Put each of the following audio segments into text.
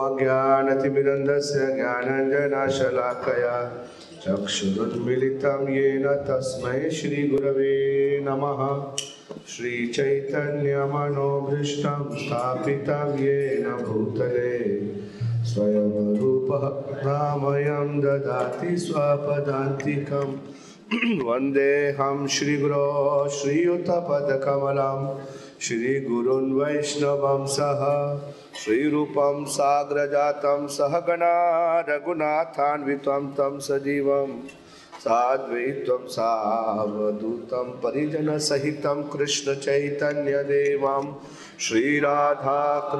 अज्ञानतिमिरन्धस्य ज्ञानञ्जनशलाकया चक्षुरुन्मिलितं येन तस्मै श्रीगुरवे नमः। श्रीचैतन्यमनोभीष्टं स्थापितं येन भूतले। स्वयं रूपः नामयं ददाति स्वपदान्तिकम् वन्देऽहं श्रीगुरो श्रीयुतपदकमलं। श्रीगुरुन् वैष्णवं सह श्रीरूपं साग्रजातं सहगणा रघुनाथान्वितं तं सजीवं साद्वैत्वं सावधूतं परिजनसहितं कृष्णचैतन्यदेवं श्रीराधाकृष्णपादान्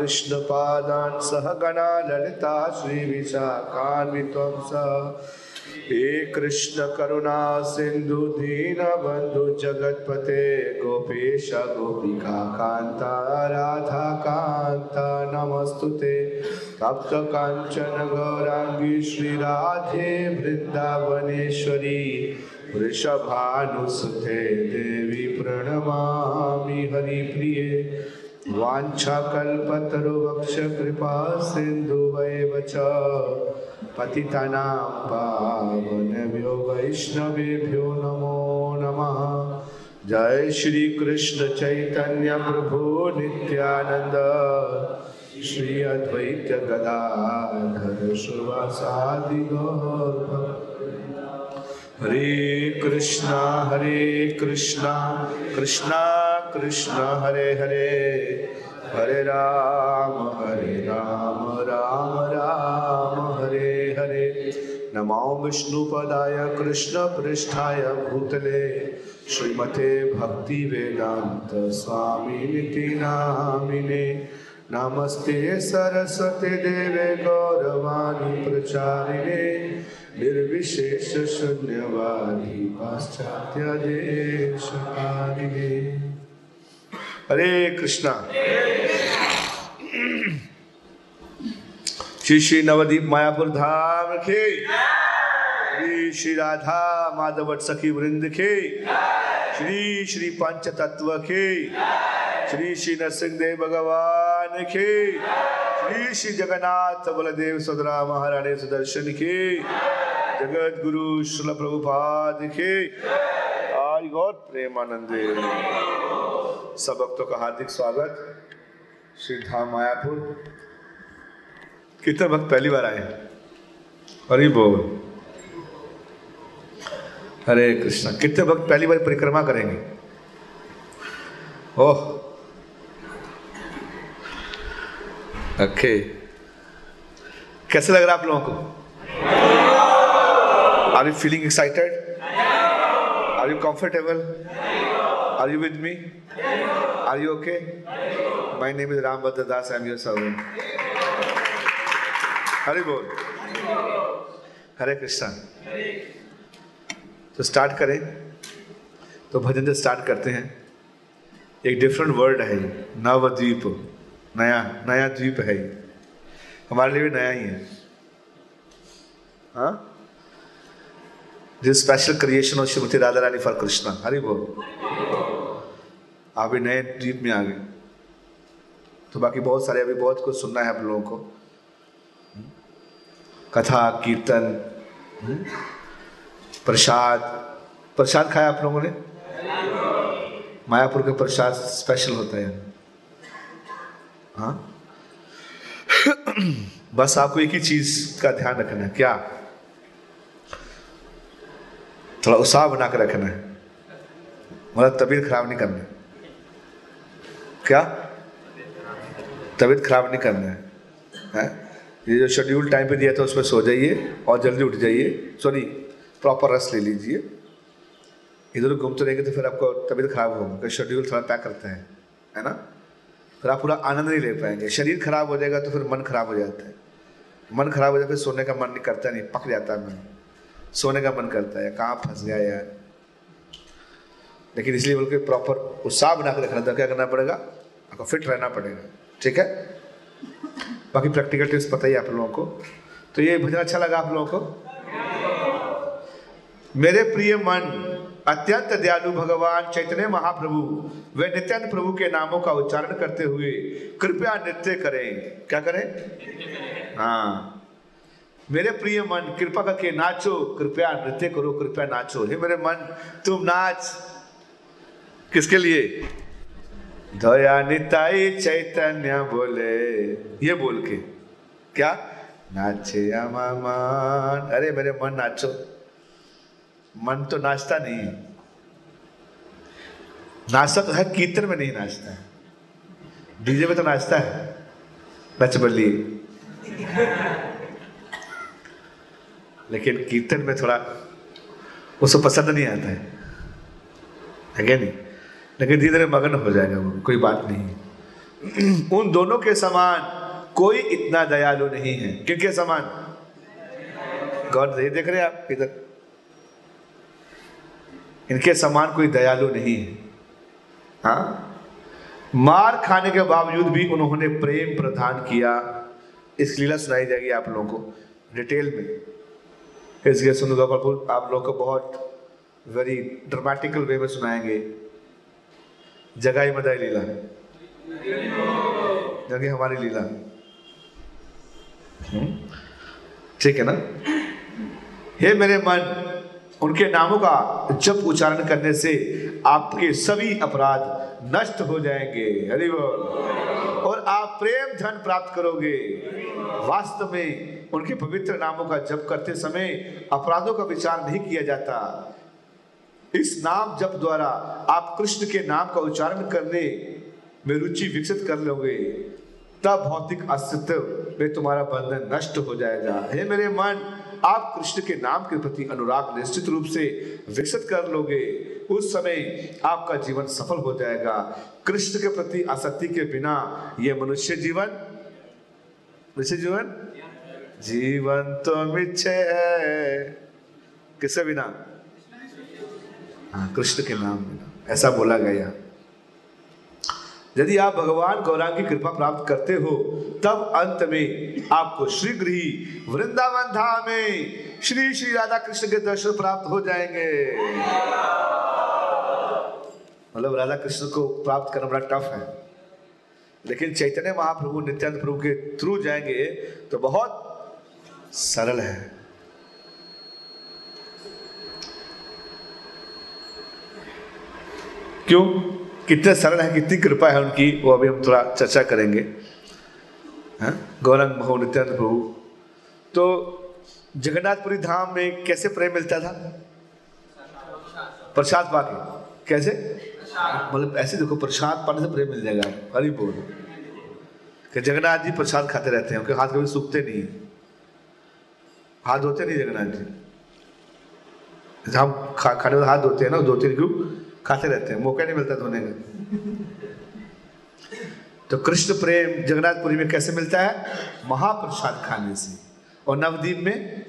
सहगणा ललिता श्रीविशाखान्वितं सह हे कृष्ण करुणा, सिंधु दीन बंधु, जगतपते गोपेश, गोपिका, कांता, राधा, कांता, नमस्तुते। तप्त कांचन, गौरांगी, श्री राधे वृंदावनेश्वरी, वृषभानुसुते देवी प्रणमामि हरिप्रिये। वाञ्छाकल्पतरुवक्ष कृपा सिन्धु च। पतितानां पावनभ्यो वैष्णवेभ्यो नमो नमः। जय श्री कृष्ण चैतन्य प्रभु नित्यानंद श्री अद्वैत गदाधर श्रीवासादि हरे कृष्णा हरे कृष्णा कृष्णा कृष्णा, हरे हरे। हरे राम हरे राम राम राम। हरे नमो विष्णुपदाय कृष्ण पृष्ठाय भूतले श्रीमते भक्ति वेदांत स्वामी नामिने। नमस्ते सरस्वती देवे गौरवाणी प्रचारिणे। निर्विशेष शून्यवादी पाश्चात्य देशकारिणे। हरे कृष्णा। श्री श्री नवदीप मायापुर धाम के। श्री श्री राधा माधव सखी वृंद के। श्री श्री पंच तत्व के। श्री श्री नरसिंह देव भगवान के। श्री श्री जगन्नाथ बलदेव सदरा महाराणी सुदर्शन के। जगत गुरु श्रील प्रभुपाद के। आज गौर प्रेमानंदे। सब भक्तों का हार्दिक स्वागत। श्री धाम मायापुर। कितने भक्त पहली बार आए? हरि बोल हरे कृष्णा, कितने भक्त पहली बार परिक्रमा करेंगे? ओह। ओके कैसे लग रहा आप लोगों को? Are you feeling excited are you comfortable are you with me are you okay my name is Rambhadra Das I am your servant Hare बोल। हरे कृष्णा। तो स्टार्ट करें। तो भजन से स्टार्ट करते हैं, एक डिफरेंट वर्ड है नवद्वीप नया नया द्वीप है। हमारे लिए भी नया ही है। हाँ? This special creation of Shrimati Radha Rani for Krishna Hari बोल। आप भी नए द्वीप में आ गए। तो बाकी बहुत सारे, अभी बहुत कुछ सुनना है आप लोगों को। कथा कीर्तन प्रसाद। प्रसाद खाया आप लोगों ने? मायापुर का प्रसाद स्पेशल होता है। हाँ? बस आपको एक ही चीज़ का ध्यान रखना है। क्या? थोड़ा उत्साह बना कर रखना है। मतलब तबीयत खराब नहीं करना। क्या? तबीयत खराब नहीं करना है, है? ये जो शेड्यूल टाइम पे दिया था उसमें सो जाइए और जल्दी उठ जाइए। सॉरी प्रॉपर रेस्ट ले लीजिए। इधर घूमते रहेंगे तो फिर आपको तबीयत खराब होगा शेड्यूल थोड़ा तय करते हैं, है ना? फिर आप पूरा आनंद नहीं ले पाएँगे। शरीर खराब हो जाएगा तो फिर मन खराब हो जाता है। मन खराब हो जाए फिर सोने का मन नहीं करता, नहीं, पक जाता है मन। सोने का मन करता है कहाँ फंस गया यार। लेकिन इसलिए बोल के प्रॉपर उत्साह बना के रखना था क्या करना पड़ेगा, आपको फिट रहना पड़ेगा। ठीक है? बाकी प्रैक्टिकल टिप्स पता ही आप लोगों को। तो ये भजन अच्छा लगा आप लोगों को? मेरे प्रिय मन, अत्यंत दयालु भगवान चैतन्य महाप्रभु, वे नित्यानंद प्रभु के नामों का उच्चारण करते हुए कृपया नृत्य करें। क्या करें? हाँ। मेरे प्रिय मन, कृपा करके नाचो, कृपया नृत्य करो, कृपया नाचो। हे मेरे मन, तुम नाच। किसके लिए? दया निताई चैतन्य बोले। ये बोल के। क्या? नाचे मन। अरे, मेरे मन नाचो। मन तो नाचता नहीं है। नाचता तो है, कीर्तन में नहीं नाचता है। डीजे में तो नाचता है। नच बल्ली लेकिन कीर्तन में थोड़ा उसको पसंद नहीं आता है। है क्या नहीं? लेकिन धीरे धीरे मगन हो जाएगा वो, कोई बात नहीं। उन दोनों के समान कोई इतना दयालु नहीं है। किनके समान? गौर से देख रहे हैं आप इधर। इनके समान कोई दयालु नहीं है। हाँ? मार खाने के बावजूद भी उन्होंने प्रेम प्रदान किया। इस लीला सुनाई जाएगी आप लोगों को डिटेल में। इसलिए कपूर आप लोग को बहुत वेरी ड्रामेटिकल वे में सुनाएँगे। जगाई मदाई लीला। जगह हमारी लीला। हम्म? ठीक है ना? हे मेरे मन, उनके नामों का जब उच्चारण करने से आपके सभी अपराध नष्ट हो जाएँगे। हरि बोल। और आप प्रेम धन प्राप्त करोगे। वास्तव में उनके पवित्र नामों का जप करते समय अपराधों का विचार नहीं किया जाता। इस नाम जप द्वारा आप कृष्ण के नाम का उच्चारण करने में रुचि विकसित कर लोगे, तब भौतिक अस्तित्व में तुम्हारा बंधन नष्ट हो जाएगा। हे मेरे मन, आप कृष्ण के नाम के प्रति अनुराग निश्चित रूप से विकसित कर लोगे। उस समय आपका जीवन सफल हो जाएगा। कृष्ण के प्रति आसक्ति के बिना यह मनुष्य जीवन मनुष्य जीवन जीवन तो मिच्छे है। किससे बिना? हाँ कृष्ण के नाम बिना ऐसा बोला गया। यदि आप भगवान गौरांग की कृपा प्राप्त करते हो, तब अंत में आपको शीघ्र ही वृंदावन धाम में श्री श्री राधा कृष्ण के दर्शन प्राप्त हो जाएँगे। मतलब राधा कृष्ण को प्राप्त करना बड़ा टफ है। लेकिन चैतन्य महाप्रभु नित्यानंद प्रभु के थ्रू जाएँगे तो बहुत सरल है। क्यों? कितने सरल है कितनी कृपा है उनकी वो अभी हम थोड़ा चर्चा करेंगे। हाँ? गौरंग भवन नित्यानंद प्रभु। तो जगन्नाथपुरी धाम में कैसे प्रेम मिलता था? प्रसाद पाके। कैसे? मतलब ऐसे देखो प्रसाद पाने से प्रेम मिल जाएगा। हरी बोल कि जगन्नाथ जी प्रसाद खाते रहते हैं उनके हाथ कभी सूखते नहीं है। हाथ धोते नहीं जगन्नाथ जी? हम खा, खाने हाथ धोते हैं ना धोते क्यों? खाते रहते हैं, मौका नहीं मिलता धोने का। तो कृष्ण प्रेम जगन्नाथपुरी में कैसे मिलता है? महाप्रसाद खाने से। और नवदीप में?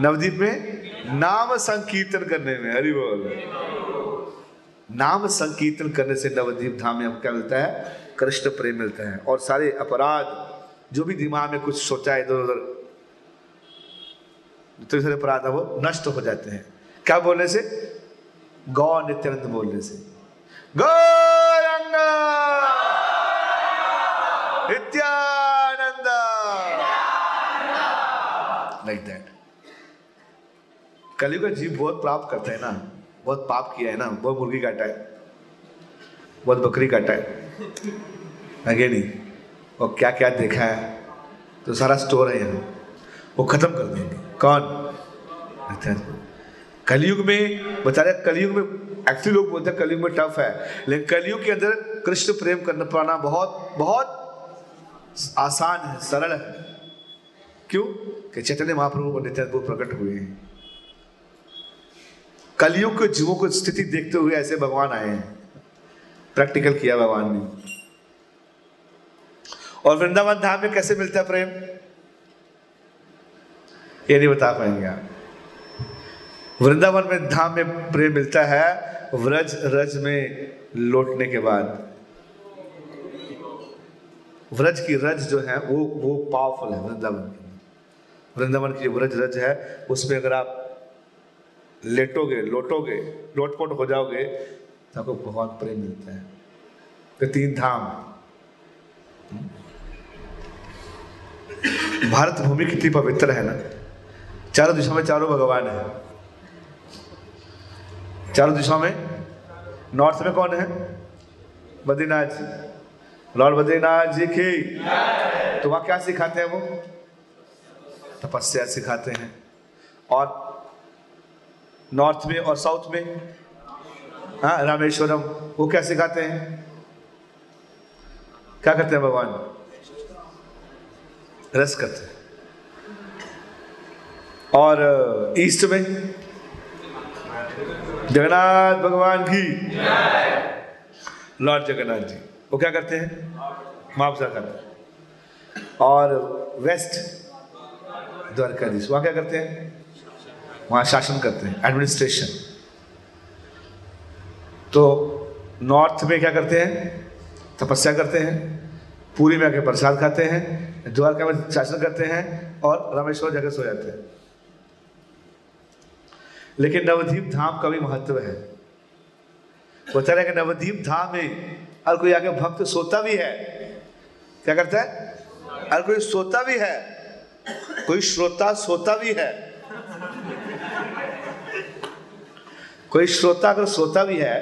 नवदीप में? नाम संकीर्तन करने में, हरि बोल। नाम संकीर्तन करने से नवदीप धाम में क्या मिलता है? कृष्ण प्रेम मिलता है। और सारे अपराध, जो भी दिमाग में कुछ सोचा इधर उधर जितने सारे अपराध है वो नष्ट हो जाते हैं। क्या बोलने से? गौ नित्यानंद बोलने से। गौरंग नित्यानंद। लाइक दैट कलयुग का जीव बहुत प्राप्त करता है ना। बहुत पाप किया है ना। बहुत मुर्गी काटा है। बहुत बकरी काटा है। आगे नहीं? और क्या क्या देखा है। तो सारा स्टोर है यहाँ। वो खत्म कर देंगे। कौन? कलयुग में बता रहे कलयुग में एक्चुअली लोग बोलते हैं कलयुग में टफ है, लेकिन कलयुग के अंदर कृष्ण प्रेम करना, पाना बहुत बहुत आसान है, सरल है। क्यों? कि चैतन्य महाप्रभु और नित्यानंद प्रकट हुए हैं। कलयुग के जीवों को स्थिति देखते हुए ऐसे भगवान आए हैं। प्रैक्टिकल किया भगवान ने। और वृंदावन धाम में कैसे मिलता है प्रेम? ये नहीं बता पाएँगे आप। वृंदावन में धाम में प्रेम मिलता है, व्रज, रज में लौटने के बाद। व्रज की रज जो है, वो वो पावरफुल है वृंदावन की। वृंदावन की जो व्रज रज है, उसमें अगर आप लेटोगे, लोटोगे, लोटपोट हो जाओगे तो आपको बहुत प्रेम मिलता है। तो तीन धाम। भारत भूमि कितनी पवित्र है ना? चारों दिशा में चारों भगवान है। चारों दिशाओं में। नॉर्थ में कौन है? बद्रीनाथ जी। लॉर्ड बद्रीनाथ जी की। तो वहाँ क्या सिखाते हैं वो? तपस्या सिखाते हैं। और नॉर्थ में और साउथ में? हाँ रामेश्वरम। वो क्या सिखाते हैं? क्या करते हैं भगवान? रस करते हैं। और ईस्ट में? जगन्नाथ भगवान की। लॉर्ड जगन्नाथ जी। वो क्या करते हैं? मुआवजा करते हैं। और वेस्ट द्वारकाधीश, वहाँ क्या करते हैं? वहाँ शासन करते हैं एडमिनिस्ट्रेशन तो नॉर्थ में क्या करते हैं? तपस्या करते हैं, पूरी में आके प्रसाद खाते हैं, द्वारका में शासन करते हैं और रामेश्वर जगह सो जाते हैं। लेकिन नवदीप धाम का भी महत्व है। बता रहे कि नवदीप धाम में हर कोई आके भक्त सोता भी है। क्या करता है? हर कोई सोता भी है। कोई श्रोता सोता भी है। कोई श्रोता अगर सोता भी है,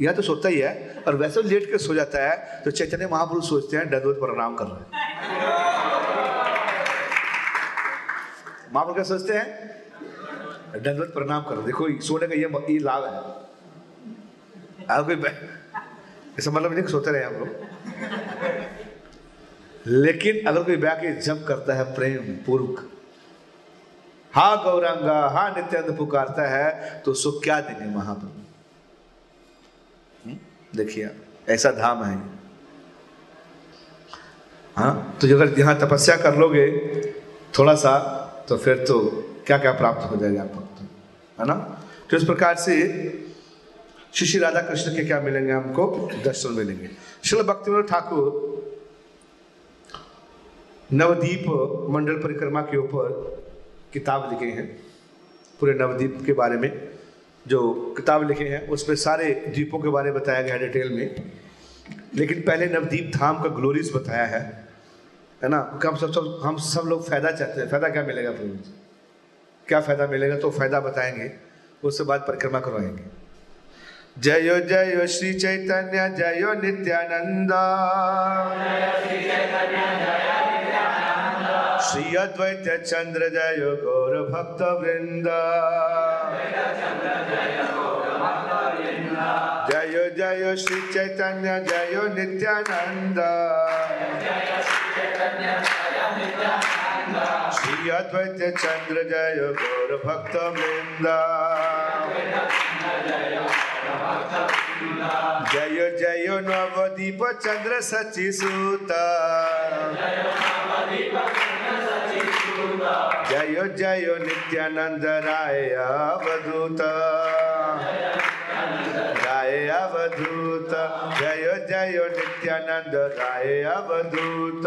यह तो सोता ही है, और वैसे लेट के सो जाता है तो चैतन्य महापुरुष सोचते हैं दंडवत प्रणाम कर रहे हैं। महापुरुष क्या सोचते हैं? दंडवत प्रणाम करो। देखो सोने का ये ये लाभ है। आप ऐसा मतलब नहीं सोते रहे हम लोग। लेकिन अगर कोई ब्याह के जब करता है प्रेम पूर्वक, हा गौरंगा, हा नित्यानंद पुकारता है तो सो क्या देंगे महाप्रभु? हम्म? देखिए, ऐसा धाम है हाँ तो अगर यहाँ तपस्या कर लोगे, थोड़ा सा तो फिर तो क्या क्या प्राप्त हो जाएगा आपको? है ना? तो इस प्रकार से श्री श्री राधा कृष्ण के क्या मिलेंगे हमको? दर्शन मिलेंगे। शिल भक्ति ठाकुर नवदीप मंडल परिक्रमा के ऊपर किताब लिखे हैं। पूरे नवदीप के बारे में जो किताब लिखे हैं, उसमें सारे द्वीपों के बारे में बताया गया है डिटेल में। लेकिन पहले नवदीप धाम का ग्लोरीज बताया है। है ना? हम सब सब हम सब लोग फ़ायदा चाहते हैं। फ़ायदा क्या मिलेगा प्रभु क्या फ़ायदा मिलेगा? तो फ़ायदा बताएँगे। उसके बाद परिक्रमा करवाएँगे। जयो जयो श्री चैतन्य, जयो नित्यानंद। श्री अद्वैत चंद्र, जयो गौर भक्त वृंद। जयो जयो श्री चैतन्य, जयो नित्यानंद। श्री अद्वैत चंद्र जय गौर भक्त जय जय नवदीप चंद्र सचि सूत जय जय नित्यानंद राय अवधूत। राय अवधूत। जय जय नित्यानंद राय अवधूत।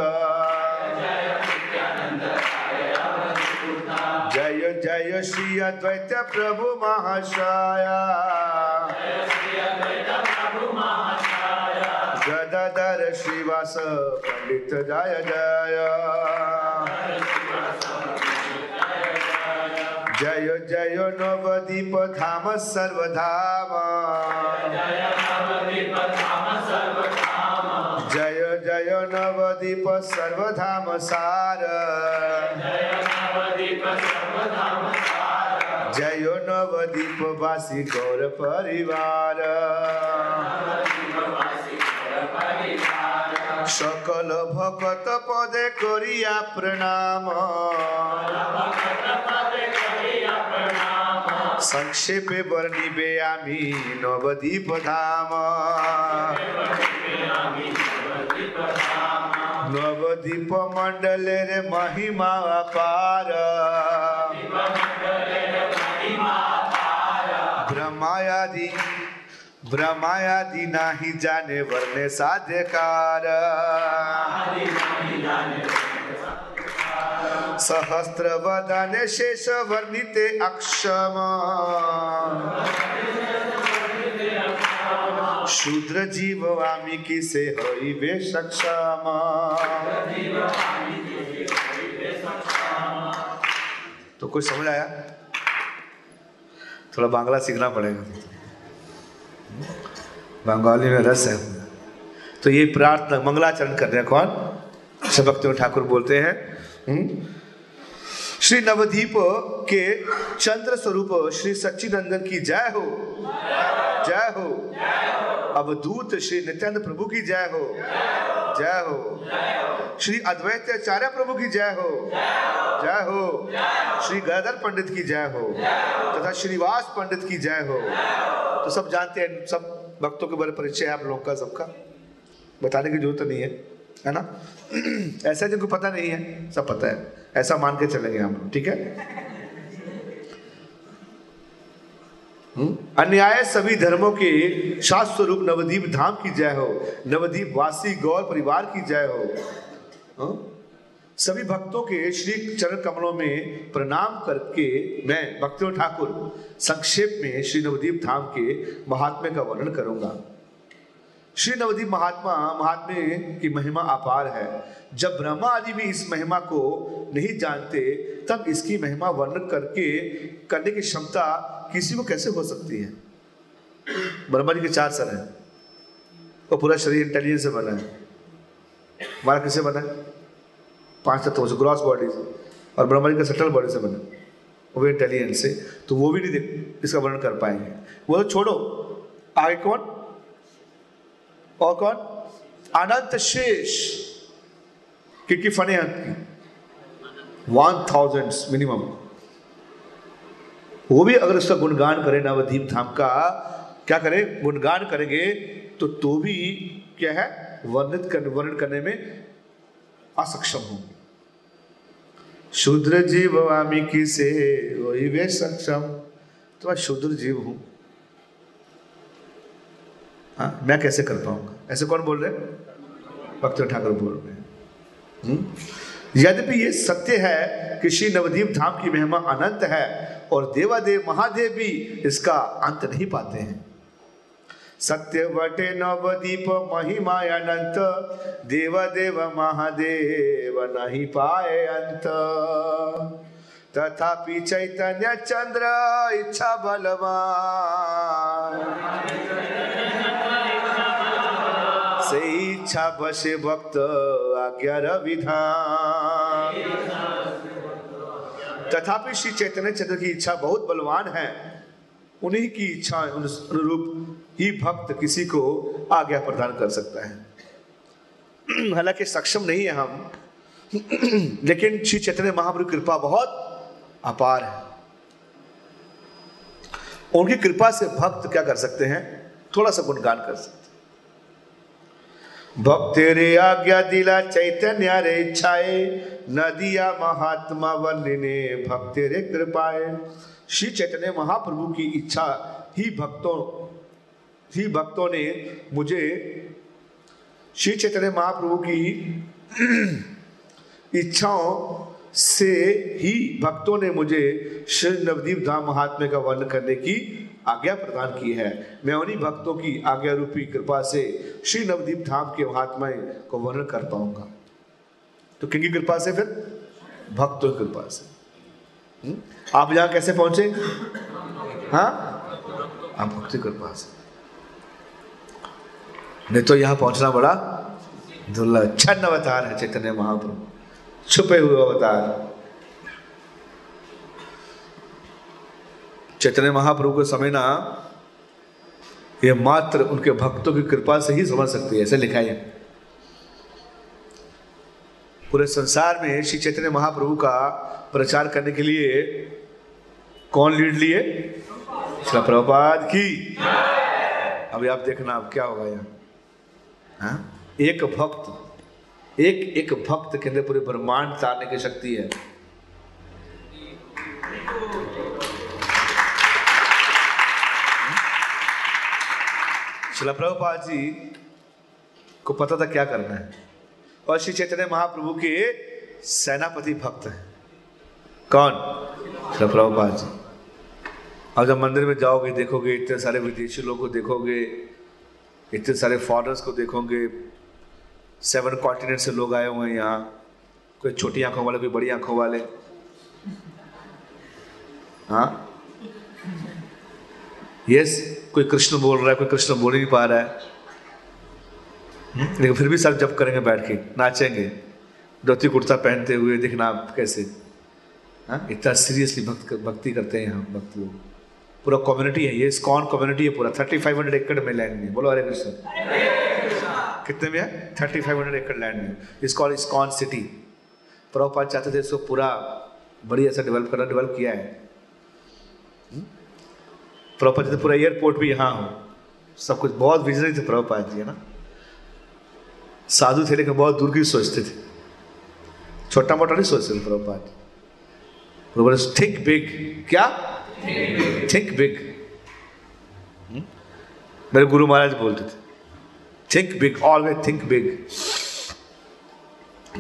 जय श्री अद्वैत प्रभु महाशया। गदाधर श्रीवास पंडित जय जय। जय जय नवदीप धाम सर्वधाम। नवदीप सर्वधाम सार। जय नवदीप वासी गौर परिवार। सकल भगत पदे करिया प्रणाम। संक्षेपे वर्णिबे आमी नवदीप धाम। नवदीप मंडलेर महिमा अपार। ब्रह्मायादि ब्रह्मायादि नाही जाने वर्णे साध्यकार सहस्त्र वदने शेष वर्णिते अक्षम। शूद्र जीव आमी किसे हई वे सक्षम। तो कुछ समझ आया? थोड़ा बांग्ला सीखना पड़ेगा। बंगाली में रस है। तो ये प्रार्थना, मंगलाचरण कर रहे हैं कौन? सबक ठाकुर बोलते हैं। हम्म? श्री नवदीप के चंद्र स्वरूप श्री सच्चिनंदन की जय हो। जय हो। अब दूत श्री नित्यानंद प्रभु की जय हो। जय हो। श्री अद्वैत आचार्य प्रभु की जय हो। जय हो। श्री गदर पंडित की जय हो। तथा श्रीवास पंडित की जय हो। तो सब जानते हैं, सब भक्तों के बारे परिचय है आप लोगों का, सबका। बताने की ज़रूरत नहीं है है ना? ऐसा जिनको पता नहीं है, सब पता है। ऐसा मान के चलेंगे हम लोग ठीक है हम्म? अन्याय सभी धर्मों के शास्त्र स्वरूप नवदीप धाम की जय हो, नवदीप वासी गौर परिवार की जय हो हाँ? सभी भक्तों के श्री चरण कमलों में प्रणाम करके मैं, भक्तियों ठाकुर, संक्षेप में श्री नवदीप धाम के महात्म्य का वर्णन करूँगा श्री नवदीप महात्मा, महात्मे की महिमा अपार है। जब ब्रह्मा आदि भी इस महिमा को नहीं जानते, तब इसकी महिमा वर्णन करके, करने की क्षमता किसी को कैसे हो सकती है? ब्रह्मा जी के चार सर हैं। वो पूरा शरीर इंटेलिजेंस से बना है। हमारा किसे बना है? पाँच तत्वों से ग्रॉस बॉडी से और ब्रह्मा जी का सटल बॉडी से बना वो भी इंटेलिजेंस से। तो वो भी नहीं इसका वर्णन कर पाएँगे। वो तो छोड़ो। आगे कौन? और कौन? अनंत शेष। कितनी फने हैं? वन थाउज़ेंड मिनिमम वो भी अगर उसका गुणगान करें, नवदीप धाम का क्या करें? गुणगान करेंगे तो तो भी क्या है? वर्णित कर, वर्णन करने में असक्षम होंगे। शूद्र जीव आमी किसे वही वे सक्षम। तो मैं शूद्र जीव हूँ। हाँ मैं कैसे कर पाऊँगा ऐसे कौन बोल रहे भक्त ठाकुर बोल रहे हैं। हम्म? यद्यपि ये सत्य है कि श्री नवदीप धाम की महिमा अनंत है और देवादेव महादेव भी इसका अंत नहीं पाते हैं। सत्य वटे नवदीप महिमा अनंत देव देवादेव महादेव नहीं पाए अंत। तथापि चैतन्य चंद्र इच्छा बलवान। से इच्छा बसे भक्त आज्ञा विधान। तथापि श्री चैतन्य चंद्र की इच्छा बहुत बलवान है। उन्हीं की इच्छा अनुरूप ही भक्त किसी को आज्ञा प्रदान कर सकता है। हालाँकि सक्षम नहीं है हम, लेकिन श्री चैतन्य महाप्रभु कृपा बहुत अपार है। उनकी कृपा से भक्त क्या कर सकते हैं? थोड़ा सा गुणगान कर सकते भक्तेरे आज्ञा दिला चैतन्य रे इच्छाए। नदिया महात्मा वर्णिने भक्तेरे कृपाए। श्री चैतन्य महाप्रभु की इच्छा ही भक्तों ही भक्तों ने मुझे श्री चैतन्य महाप्रभु की इच्छाओं से ही भक्तों ने मुझे श्री नवदीप धाम महात्म्य का वर्णन करने की आज्ञा प्रदान की है। मैं उन्हीं भक्तों की आज्ञा रूपी कृपा से श्री नवदीप धाम के महात्मा को वर्णन कर पाऊँगा। तो किनकी कृपा से फिर? भक्तों की कृपा से। हुँ? हम्म? आप यहाँ कैसे पहुँचे? हाँ? आप भक्ति कृपा से। नहीं तो यहाँ पहुँचना बड़ा दुर्लभ, छन्न अवतार है चैतन्य महाप्रभु। छुपे हुए अवतार। चैतन्य महाप्रभु को समय ना, ये मात्र उनके भक्तों की कृपा से ही समझ सकती है, ऐसे लिखा है। पूरे संसार में श्री चैतन्य महाप्रभु का प्रचार करने के लिए कौन लीड लिए प्रभुपाद की। अभी आप देखना, अब क्या होगा यहाँ? हाँ? एक भक्त, एक एक भक्त के अंदर पूरे ब्रह्मांड तारने की शक्ति है। शिला प्रभुपाद जी को पता था क्या करना है। और श्री चैतन्य महाप्रभु के सेनापति भक्त हैं। कौन? शिला प्रभुपाद जी। अब जब मंदिर में जाओगे, देखोगे, इतने सारे विदेशी लोगों को देखोगे, इतने सारे फॉरनर्स को देखोगे सेवन कॉन्टिनेंट से लोग आए हुए हैं यहाँ। कोई छोटी आँखों वाले, कोई बड़ी आँखों वाले। हाँ? यस कोई कृष्ण बोल रहा है, कोई कृष्ण बोल ही नहीं पा रहा है। हम्म? लेकिन फिर भी सब जब करेंगे बैठ के, नाचेंगे। धोती कुर्ता पहनते हुए, देखना आप कैसे। हाँ? इतना सीरियसली भक्त भक्ति करते हैं यहाँ भक्त लोग। पूरा कम्युनिटी है ये स्कॉन कम्युनिटी है पूरा। थर्टी फाइव हंड्रेड एकड़ में लैंड में बोलो हरे कृष्ण। कितने में है? Thirty five hundred acre land में इस कॉल स्कॉन सिटी प्रभुपाद चाहते थे इसको पूरा बढ़िया से डेवलप करना डेवलप किया है। हम्म? प्रभुपाद चाहते पूरा एयरपोर्ट भी यहाँ हो। सब कुछ बहुत विजनरी थे प्रभुपाद जी, है ना? साधु थे लेकिन बहुत दूर की सोचते थे। छोटा मोटा नहीं सोचते थे प्रभुपाद प्रभुपाद थिंक बिग क्या? Think big hmm? मेरे गुरु महाराज बोलते थे think big always think big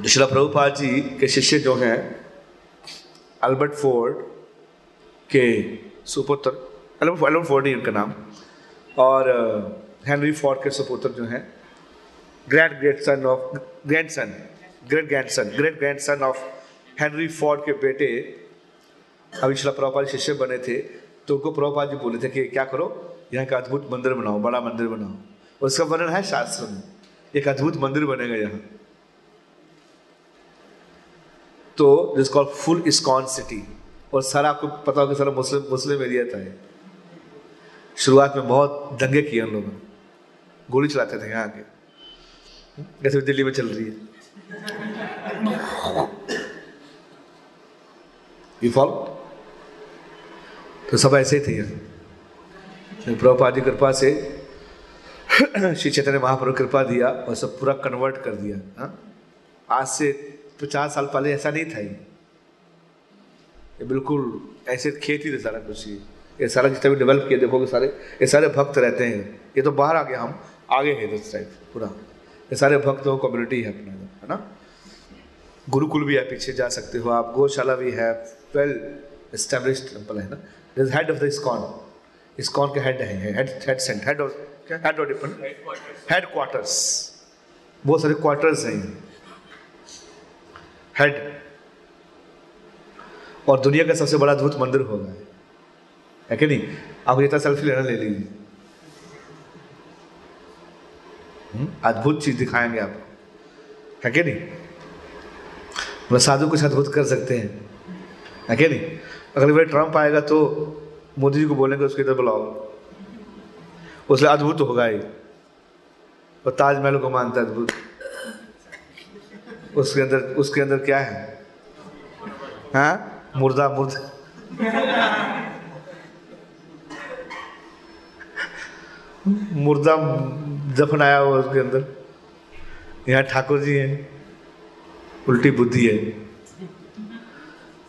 Srila Prabhupada ji के शिष्य जो हैं, अल्बर्ट फोर्ड के सुपुत्र अल्बर्ट फोर्ड नहीं उनका नाम। और हेनरी फोर्ड के सुपुत्र जो हैं grand great son of grand son great grand son great grand son of Henry Ford के बेटे अभी शिला प्रभुपाद शिष्य बने थे तो उनको प्रभुपाद जी बोले थे कि क्या करो, यहाँ का अद्भुत मंदिर बनाओ, बड़ा मंदिर बनाओ। उसका वर्णन है शास्त्र में, एक अद्भुत मंदिर बनेगा यहाँ। तो this call full ISKCON city और सारा आपको पता होगा सारा मुस्लिम मुस्लिम एरिया था शुरुआत में बहुत दंगे किए उन लोगों ने। गोली चलाते थे यहाँ आके। जैसे दिल्ली में चल रही है। यू फॉलो तो सब ऐसे ही थे। यहाँ प्रभुपाद जी कृपा से श्री चैतन्य महाप्रभु कृपा दिया और सब पूरा कन्वर्ट कर दिया। हा? आज से पचास साल पहले ऐसा नहीं था ये। बिल्कुल ऐसे खेत थे सारा कुछ ही ये सारा जितना भी डेवलप किया देखोगे सारे, ये सारे भक्त रहते हैं। ये तो बाहर आ गया हम, आगे है दिस टाइप पूरा। ये सारे भक्त हो कम्युनिटी है अपना, है ना? गुरुकुल भी है, पीछे जा सकते हो आप, गौशाला भी है वेल एस्टेब्लिश टेंपल है ना? Head of the ISKCON ISKCON के हेड है head head saint head of head of different headquarters बहुत सारे क्वार्टर्स हैं। हेड और दुनिया का सबसे बड़ा अद्भुत मंदिर होगा। है कि नहीं? आप इतना सेल्फी लेना ले लीजिए। हम्म? अद्भुत चीज़ दिखाएँगे आपको। है कि नहीं? मतलब साधु कुछ अद्भुत कर सकते हैं। है कि नहीं? अगली बार ट्रंप आएगा तो मोदी जी को बोलेंगे, उसके इधर बुलाओ। उसमें अद्भुत होगा ही और ताजमहल को मानता है अद्भुत। उसके अंदर उसके अंदर क्या है? हाँ? मुर्दा मुर्दा। मुर्दा दफनाया हुआ उसके अंदर। यहाँ ठाकुर जी हैं। उल्टी बुद्धि है।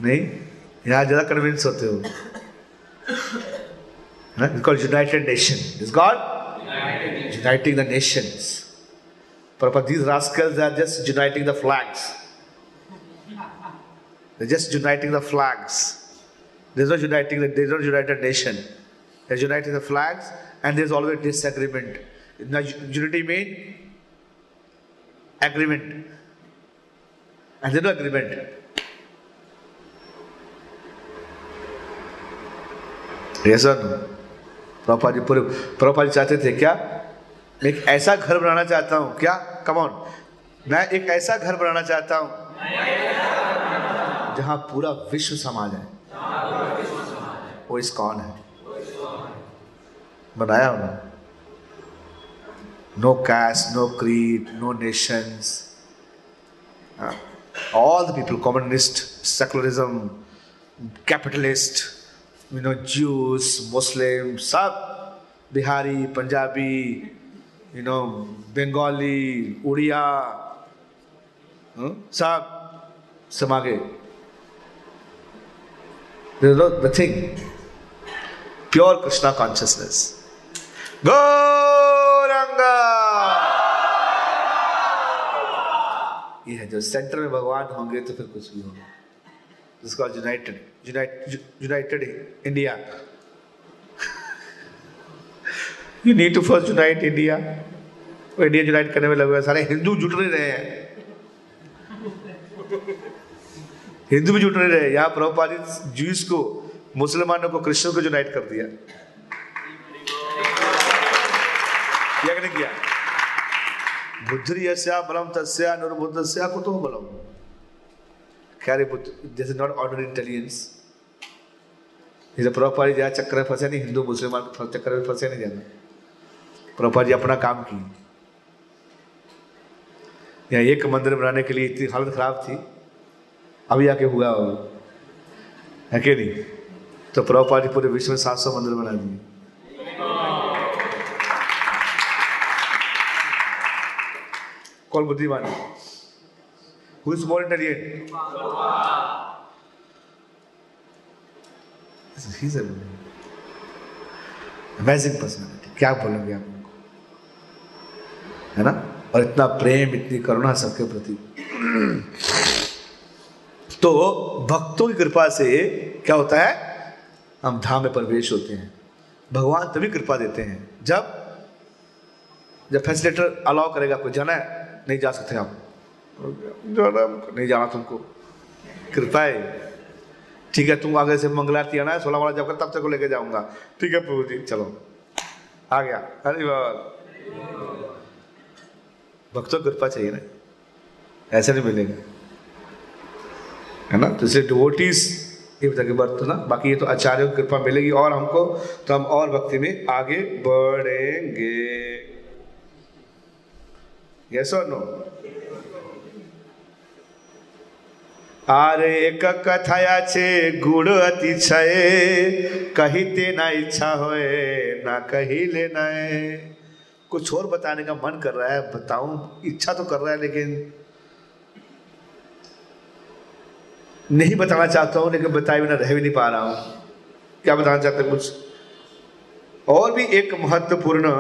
नहीं, यहाँ ज़्यादा कन्विंस होते हो। United nation is God uniting the nation पर just uniting the flags just uniting the flags uniting nation uniting the flags and there's always disagreement. Now, unity mean agreement. And there's no agreement. Yes or no? Prabhupada ji पूरे प्रभुपा जी चाहते थे क्या मैं एक ऐसा घर बनाना चाहता हूँ क्या कमॉन मैं एक ऐसा घर बनाना चाहता हूँ जहाँ पूरा विश्व समा जाए वो इस कौन है बनाया उन्होंने। No caste no creed no nations all the people people communist secularism capitalist you know Jews Muslim सब बिहारी पंजाबी यू नो बंगाली उड़िया सब समागे गए प्योर कृष्णा कॉन्शियसनेस गौरंगा। ये है जो सेंटर में भगवान होंगे तो फिर कुछ भी होगा। जिसका united united India you need to first unite India India unite करने में लगे सारे हिंदू जुट नहीं रहे हैं। हिंदू भी जुट नहीं रहे, यहाँ प्रभुपादित जूस को, मुसलमानों को, कृष्ण को यूनाइट कर दिया। कि नहीं बलम तस्या कुतो बलम। दिस नॉट ऑर्डिनरी इंटेलिजेंस चक्कर में फंसे नहीं, हिंदू, मुसलमान चक्कर में फंसे नहीं जाना। प्रभुपाद जी अपना काम किए। यहाँ एक मंदिर बनाने के लिए इतनी हालत खराब थी। अभी आके हुआ है कि नहीं? तो प्रभुपाद जी पूरे विश्व में सात सौ मंदिर बना दिए। कौन बुद्धिमान है? Who is more intelligent amazing personality. क्या बोलेंगे आप? उनको है ना? और इतना प्रेम, इतनी करुणा सबके प्रति। तो भक्तों की कृपा से क्या होता है? हम धाम में प्रवेश होते हैं। भगवान तभी कृपा देते हैं जब जब फैसिलेटर अलाउ करेगा, कोई जाना है? नहीं जा सकते आप। जाना नहीं जाना तुमको। कृपा है। ठीक है तुम आगे से मंगलारती आना है सोलह वाला जब तब तक को लेके जाऊँगा। ठीक है प्रभु जी चलो। आ गया। अरे बाबा भक्तों कृपा चाहिए ना। ऐसे नहीं मिलेगा। है ना? तो इसलिए डिवोटीज ये बता के वर्त ना बाकी ये तो आचार्यों की कृपा मिलेगी और हमको तो हम और भक्ति में आगे बढ़ेंगे। Yes or no? આરે એક કથાયા છે ગુણ અતિ છે કહી તેના ઈચ્છા હોય ના કહી લેના है कुछ और बताने का मन कर रहा है, बताऊँ, इच्छा तो कर रहा है, लेकिन नहीं बताना चाहता हूँ, लेकिन बताए ना रह भी नहीं पा रहा हूँ। क्या बताना चाहते कुछ? और भी एक महत्वपूर्ण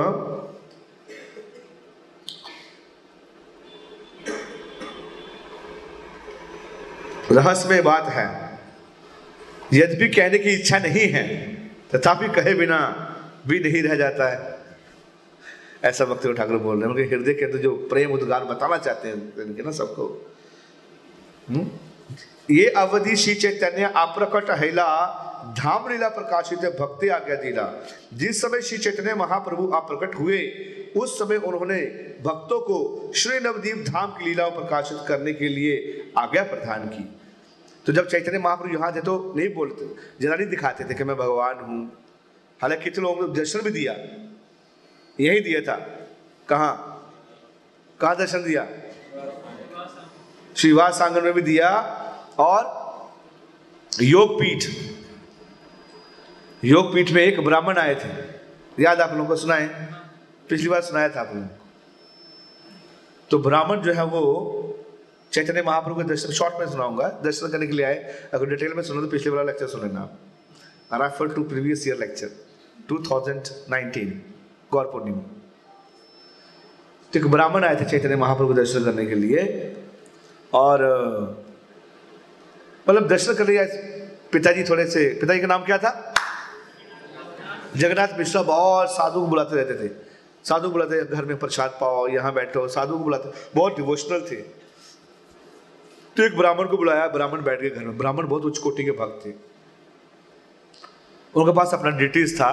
रहस्यमय बात है। यद्यपि कहने की इच्छा नहीं है, तथापि कहे बिना भी नहीं रह जाता है। ऐसा भक्ति ठाकुर बोल रहे हैं, उनके हृदय के अंदर जो प्रेम उद्गार बताना चाहते हैं ना सबको। हम्म? ये अवधि श्री चैतन्य अप्रकट हैला धाम लीला प्रकाशित भक्ति आज्ञा दीला। जिस समय श्री चैतन्य महाप्रभु अप्रकट हुए, उस समय उन्होंने भक्तों को श्री नवदीप धाम की लीला प्रकाशित करने के लिए आज्ञा प्रदान की। तो जब चैतन्य महाप्रभु यहाँ थे तो नहीं बोलते, जरा नहीं दिखाते थे कि मैं भगवान हूँ। हालाँकि कितने लोगों ने दर्शन भी दिया, यही दिया था। कहाँ? कहाँ दर्शन दिया? श्रीवास आँगन में भी दिया और योग पीठ। योग पीठ में एक ब्राह्मण आए थे। याद आप लोगों को सुनाए? पिछली बार सुनाया था आप लोगों को। तो ब्राह्मण जो है वो चैतन्य महाप्रभु के दर्शन शॉर्ट में सुनाऊँगा। दर्शन करने के लिए आए। अगर डिटेल में सुनो तो पिछले वाला लेक्चर सुन लेना। Refer to previous year lecture 2019 Gaura Purnima. तो एक ब्राह्मण आए थे चैतन्य महाप्रभु दर्शन करने के लिए। और मतलब दर्शन कर लिया पिताजी थोड़े से, पिताजी का नाम क्या था? जगन्नाथ मिश्रा बहुत साधु को बुलाते रहते थे। साधु बुलाते, घर में प्रसाद पाओ, यहाँ बैठो, साधु को बुलाते। बहुत डिवोशनल थे। तो एक ब्राह्मण को बुलाया, ब्राह्मण बैठ गए घर में। ब्राह्मण बहुत उच्च कोटि के भक्त थे। उनके पास अपना डिटेल्स था।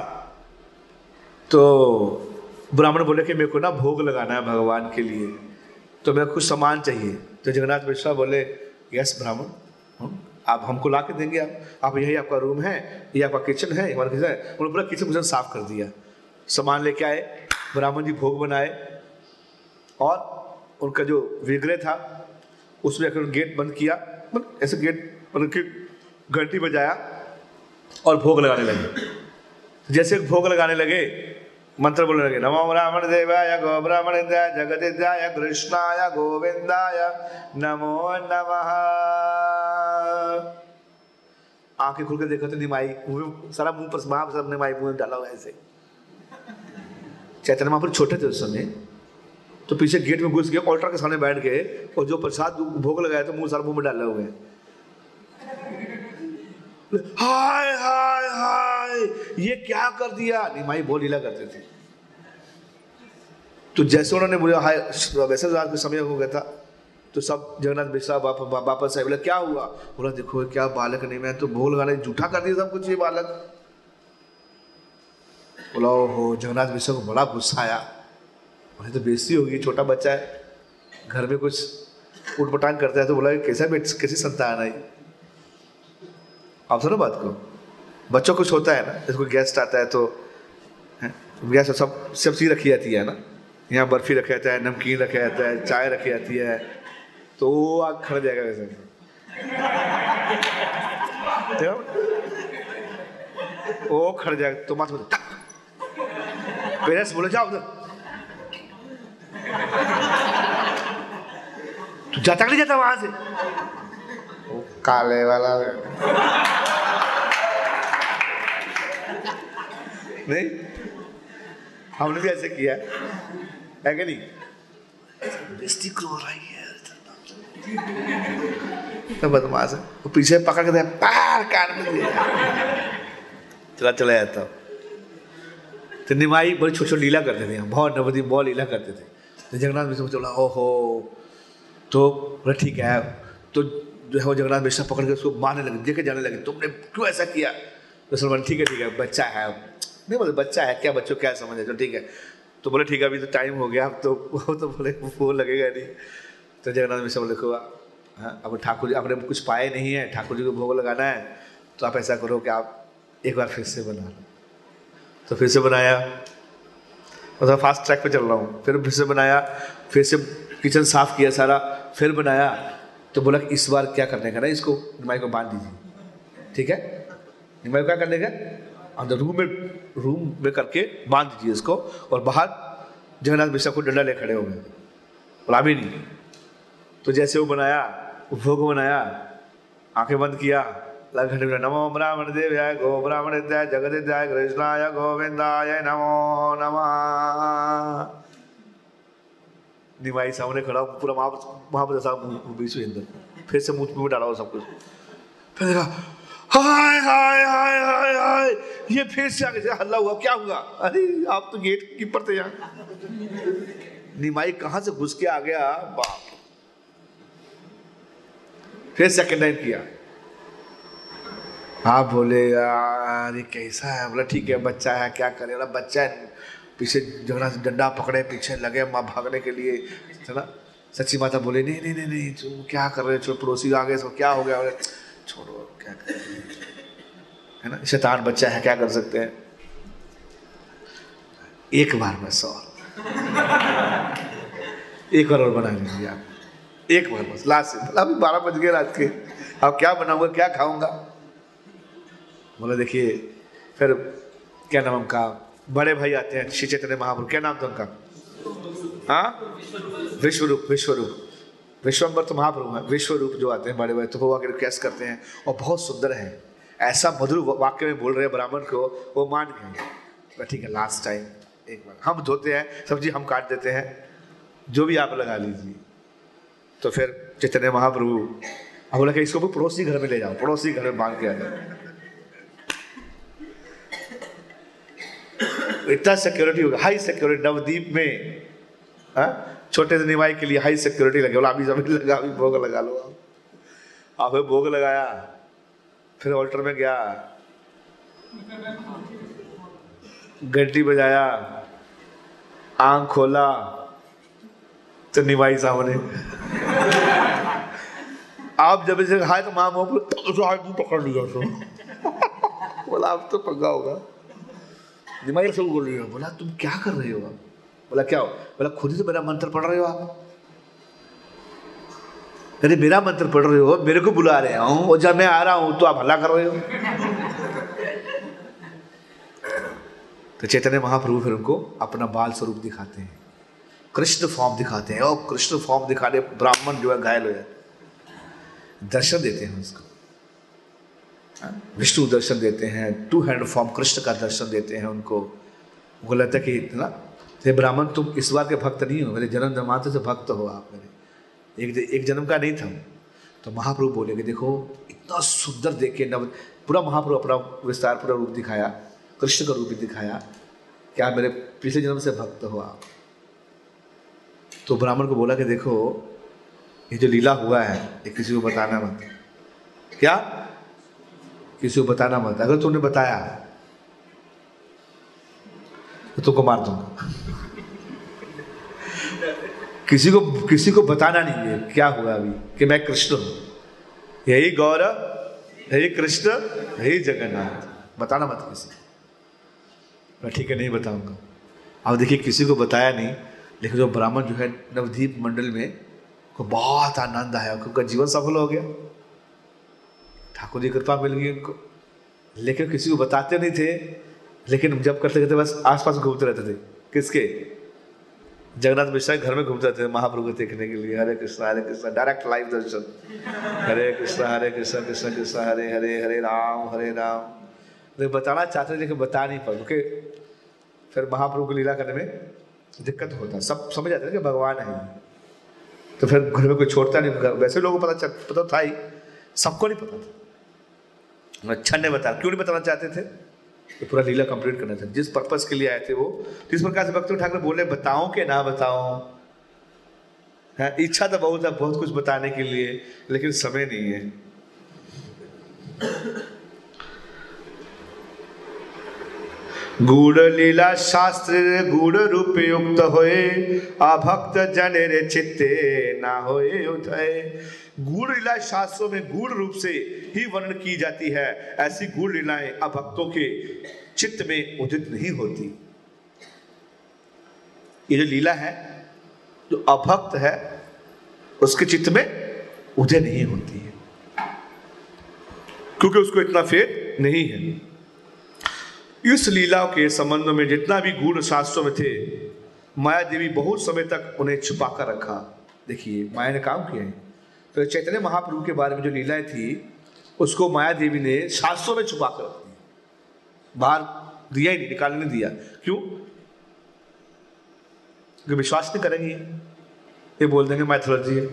तो ब्राह्मण बोले कि मेरे को ना भोग लगाना है भगवान के लिए। तो मेरा कुछ सामान चाहिए। तो जगन्नाथ मिश्रा बोले, यस ब्राह्मण आप हमको ला के देंगे आप। आप यही आपका रूम है ये आपका किचन है, हमारा किचन है। उन्होंने पूरा किचन किचन साफ़ कर दिया। सामान लेके आए, ब्राह्मण जी भोग बनाए। और उनका जो विग्रह था उसमें अगर गेट बंद किया मतलब ऐसे गेट मतलब कि घंटी बजाया और भोग लगाने लगे। जैसे भोग लगाने लगे, मंत्र बोलने लगे, नमो ब्राह्मण देवाय, गो ब्राह्मण जगदिद्याय कृष्णाय, गोविंदाय, नमो नमः। आँखें खुल के देखा तो निमाई सारा मुँह पर सब निमाई मुँह डाला हुआ ऐसे। चैतन्य महापुर छोटे थे उस समय। तो पीछे गेट में घुस गए, ऑल्टर के सामने बैठ गए, और जो प्रसाद भोग लगाया तो मुँह सारा मुँह में डाले हुए हाय हाय हाय, ये क्या कर दिया? निमाई बहुत लीला करते थे। तो जैसे उन्होंने बोला, हाय, वैसे रात का समय हो गया था तो सब जगन्नाथ मिश्रा वापस आए। बोला, क्या हुआ? बोला, देखो, क्या बालक नहीं, मैं तो भोल गाने जूठा कर दिया सब कुछ, ये बालक। बोला हो जगन्नाथ मिश्रा को बड़ा गुस्सा आया। बोले तो बेइज्जती होगी, छोटा बच्चा है, घर में कुछ उठपटांग करता है तो बोला, कैसा कैसी संतान आई आप सुनो बात को, बच्चों कुछ होता है ना, जैसे कोई गेस्ट आता है तो गैस सब सब चीज़ रखी जाती है ना? यहाँ बर्फ़ी रखा जाता है, नमकीन रखा जाता है, चाय रखी जाती है तो वो आग खड़ जाएगा वैसे। वो खड़ जाएगा तो मत पेरेंट्स बोले, जाओ उधर। तू जाता नहीं जाता वहाँ से? वो काले वाला नहीं? हमने भी ऐसे किया। है क्या नहीं? बेस्ती क्रो रही है? तो बदमाश है। वो पीछे पकड़ के पैर काट में दिया चला चला जाता। तो निमाई बड़ी छोटी छोटी लीला करते थे। बहुत नवदी बहुत लीला करते थे। तो जगन्नाथ मिश्र चला ओहो तो बोला, ठीक है तो जो है वो जगन्नाथ मिश्र पकड़ के उसको मारने लगे, देखे जाने लगे, तुमने क्यों ऐसा किया? तो सलमान ठीक है ठीक है, बच्चा है, नहीं बोले, बच्चा है, क्या बच्चों क्या समझ है? तो ठीक है तो बोले, ठीक है, अभी तो टाइम हो गया अब तो वो तो बोले, वो लगेगा नहीं। तो जगन्नाथ मिश्र बोले हाँ अब ठाकुर जी, आपने कुछ पाए नहीं है, ठाकुर जी को भोग लगाना है तो आप ऐसा करो कि आप एक बार फिर से बना लो। तो फिर से बनाया मतलब फास्ट ट्रैक पे चल रहा हूँ। फिर फिर से बनाया, फिर से किचन साफ़ किया सारा, फिर बनाया तो बोला कि इस बार क्या करने का ना, इसको निमाई को बाँध दीजिए। ठीक है? निमाई को क्या करने का? अंदर रूम में रूम में करके बाँध दीजिए इसको, और बाहर जगन्नाथ मिश्रा को डंडा ले खड़े हो गए। बोला भी नहीं। तो जैसे वो बनाया भोग बनाया, आँखें बंद किया घंटे नमो ब्राह्मण देव्याय गो ब्राह्मण जगदिद्याय कृष्णाय गोविंदाय नमो नमः। निमाई सामने खड़ा पूरा महाप्रसाद साहब बीच अंदर फिर से मुँह में डाला हो सब कुछ। फिर देखा, हाय हाय हाय हाय हाय। ये फिर से आगे हल्ला हुआ, क्या हुआ? अरे, आप तो गेट कीपर थे यहाँ निमाई कहाँ से घुस के आ गया? बाप। फिर सेकंड टाइम किया। आप बोले, यार, ये कैसा है? बोला, ठीक है, बच्चा है, क्या करे? बोला, बच्चा है, पीछे झगड़ा से डंडा पकड़े, पीछे लगे, माँ भागने के लिए। है ना सच्ची माता बोले, नहीं नहीं नहीं नहीं तुम क्या कर रहे हो? पड़ोसी आगे सो, क्या हो गया? छोड़ो क्या कर? है ना? शैतान बच्चा है, क्या कर सकते हैं? एक बार बस और एक बार और बना लीजिए आप। एक बार बस, लास्ट से। अभी बारह बज गए रात के। अब क्या बनाऊँगा, क्या खाऊँगा? बोले, देखिए, फिर क्या नाम उनका? बड़े भाई आते हैं, श्री चैतन्य महाप्रभु। क्या नाम था उनका? हाँ? विश्वरूप विश्वरूप। विश्वम्बर तो महाप्रभु है। विश्वरूप जो आते हैं, बड़े भाई तो वो आकर रिक्वेस्ट करते हैं और बहुत सुंदर है। ऐसा मधुर वाक्य में बोल रहे हैं ब्राह्मण को, वो मान गए। ठीक है लास्ट टाइम एक बार। हम धोते हैं सब्ज़ी हम काट देते हैं। जो भी आप लगा लीजिए। तो फिर चैतन्य महाप्रभु हम बोला कि इसको भी पड़ोसी घर में ले जाओ? पड़ोसी घर में बाँध के आ जाओ। इतना सिक्योरिटी होगा। हाई सिक्योरिटी नवदीप में हाँ? छोटे से निवाई के लिए हाई सिक्योरिटी लगे। बोला, अभी ज़मीन लगा, अभी भोग लगा लो आप आप भोग लगाया, फिर ऑल्टर में गया। घंटी बजाया, आँख खोला तो निवाई सामने आप जब इसे खाए तो माँ मुँह पकड़ लिया बोला, अब तो पंगा होगा। दिमाग से बोल रही हो, बोला, तुम क्या कर रहे हो? आप बोला, क्या हो? बोला, खुद ही तो मेरा मंत्र पढ़ रहे हो आप। अरे, मेरा मंत्र पढ़ रहे हो? मेरे को बुला रहे हूँ? और जब मैं आ रहा हूँ तो आप हल्ला कर रहे हो? तो चैतन्य महाप्रभु फिर उनको अपना बाल स्वरूप दिखाते हैं। कृष्ण फॉर्म दिखाते हैं और कृष्ण फॉर्म दिखाने ब्राह्मण जो है घायल हो जाए दर्शन देते हैं उसको। विष्णु दर्शन देते हैं टू हैंड फॉर्म कृष्ण का दर्शन देते हैं उनको। वो लगता है कि ना थे ब्राह्मण, तुम इस बार के भक्त नहीं हो, मेरे जन्म जन्माते से भक्त हो आप मेरे। एक एक जन्म का नहीं था। तो महाप्रभु बोले कि देखो, इतना सुंदर देखे, नव, पूरा महाप्रभु अपना विस्तार, पूरा रूप दिखाया, कृष्ण का रूप भी दिखाया क्या मेरे पिछले जन्म से भक्त हो आप। तो ब्राह्मण को बोला कि देखो, ये जो लीला हुआ है, ये किसी को बताना मत। क्या? किसी को बताना मत। अगर तूने बताया तो तुमको मार दूँगा। किसी को किसी को बताना नहीं है क्या हुआ अभी, कि मैं कृष्ण हूँ। यही गौरव यही कृष्ण यही जगन्नाथ। बताना मत किसी मैं ठीक है, नहीं बताऊँगा। अब देखिए, किसी को बताया नहीं, लेकिन जो ब्राह्मण जो है नवदीप मंडल में, को बहुत आनंद आया उनका जीवन सफल हो गया। ठाकुर जी कृपा मिल गई उनको। लेकिन किसी को बताते नहीं थे। लेकिन जब करते करते बस आसपास घूमते रहते थे। किसके? जगन्नाथ मिश्रा घर में घूमते थे, महाप्रभु को देखने के लिए। हरे कृष्णा हरे कृष्णा डायरेक्ट लाइव दर्शन। हरे कृष्णा हरे कृष्णा कृष्णा कृष्णा, हरे हरे हरे राम हरे राम। लेकिन बताना चाहते थे, लेकिन बता नहीं पाए। क्योंकि फिर महाप्रभु को लीला करने में दिक्कत होता। सब समझ जाते थे कि भगवान है। तो फिर घर में कोई छोड़ता नहीं। वैसे लोगों को पता पता था ही। सबको नहीं पता था। अच्छा ने बताया। क्यों नहीं बताना चाहते थे? तो पूरा लीला कंप्लीट करना था। जिस पर्पज के लिए आए थे वो। जिस प्रकार से भक्त ठाकुर बोले बताओ कि ना बताओ है, इच्छा तो बहुत है, बहुत कुछ बताने के लिए, लेकिन समय नहीं है। गुड़ लीला शास्त्र गुड़ रूप युक्त होए अभक्त जन रे चित्ते ना होए उठे गुड़ लीला शास्त्रों में गुड़ रूप से ही वर्णन की जाती है। ऐसी गुड़ लीलाएँ अभक्तों के चित्त में उदित नहीं होती। ये जो लीला है, जो अभक्त है, उसके चित्त में उदय नहीं होती है। क्योंकि उसको इतना फेद नहीं है। इस लीला के संबंध में जितना भी गुण शास्त्रों में थे माया देवी बहुत समय तक उन्हें छुपा कर रखा। देखिए, माया ने काम किया है। तो चैतन्य महाप्रभु के बारे में जो लीलाएँ थी, उसको माया देवी ने शास्त्रों में छुपा कर रख दिया बाहर दिया ही नहीं, निकालने दिया। क्यों? क्योंकि विश्वास नहीं करेंगे। ये बोल देंगे मैथोलॉजी है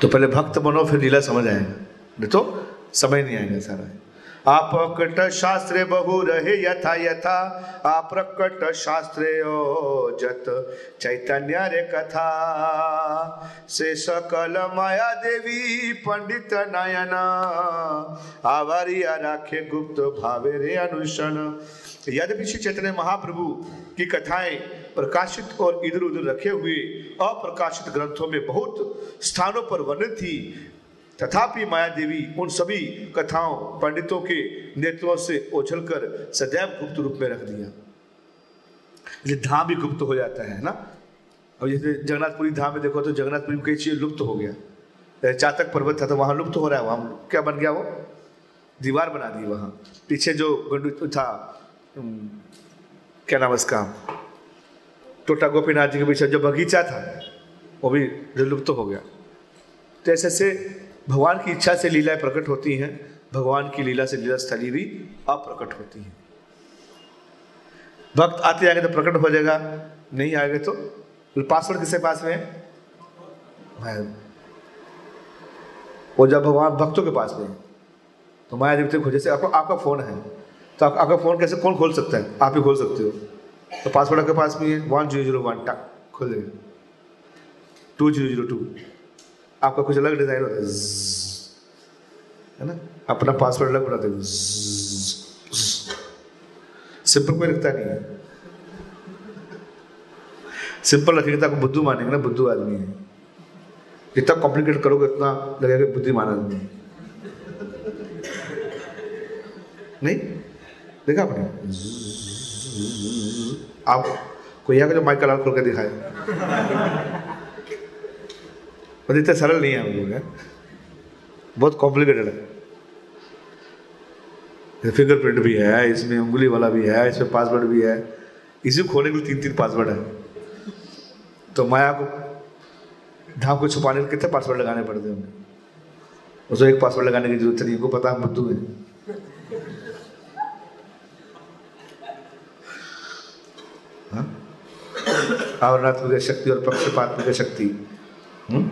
तो पहले भक्त बनो, फिर लीला समझ आएगा। नहीं तो समझ नहीं आएगा सारा। आपकट शास्त्रे बहु रहे यथा यथा। आप्रकट शास्त्रे जत चैतन्य रे कथा। से सकल माया देवी पंडित नयन। आवारिया राखे गुप्त भावे रे अनुशन। यद्यपि श्री चैतन्य महाप्रभु की कथाएँ प्रकाशित और इधर उधर रखे हुए अप्रकाशित ग्रंथों में बहुत स्थानों पर वर्णित थी तथापि माया देवी उन सभी कथाओं, पंडितों के नेत्रों से ओझलकर सदैव गुप्त रूप में रख दिया। ये धाम भी गुप्त हो जाता है ना? अब जैसे जगन्नाथपुरी धाम में देखो तो जगन्नाथपुरी कई चीज़ें लुप्त हो गया। चातक पर्वत था तो वहाँ लुप्त हो रहा है, वहाँ क्या बन गया वो? दीवार बना दी वहाँ। पीछे जो गंडू था क्या नाम उसका? टोटा गोपीनाथ जी के पीछे जो बगीचा था, वो भी लुप्त हो गया। तो ऐसे ऐसे भगवान की इच्छा से लीलाएँ प्रकट होती हैं भगवान की लीला से लीला स्थली भी अप्रकट होती है। भक्त आते आएँगे तो प्रकट हो जाएगा नहीं आएँगे तो पासवर्ड किसके पास में है? वो जब भगवान भक्तों के पास में तो माया देवते खोजे जैसे आपको आपका फ़ोन है तो आप, आपका फ़ोन कैसे कौन खोल सकता है? आप ही खोल सकते हो। तो पासवर्ड आपके पास में है one zero zero one touch खोल देंगे। Two zero zero two. आपका कुछ अलग डिज़ाइन होता है। ना? अपना पासवर्ड अलग बनाते हैं। सिंपल कोई रखता नहीं है। सिंपल रखेंगे तो आपको बुद्धू मानेंगे ना, बुद्धू आदमी है। जितना कॉम्प्लिकेट करोगे उतना लगेगा बुद्धिमान आदमी नहीं? देखा आपने? आप कोई का जो माइक लाल खोल के दिखाए। और इतना सरल नहीं है हम लोग बहुत कॉम्प्लिकेटेड है। फिंगरप्रिंट भी है, इसमें उंगली वाला भी है, इसमें पासवर्ड भी है। इसी खोलने के लिए तीन तीन पासवर्ड है। तो माया को धाम को छुपाने के कितने पासवर्ड लगाने पड़ते हैं उसको एक पासवर्ड लगाने की ज़रूरत नहीं उनको पता हम बुद्धू है। हाँ? आवरणात्मक शक्ति और पक्षपात पक्षपात्मक शक्ति हुँ? हम्म?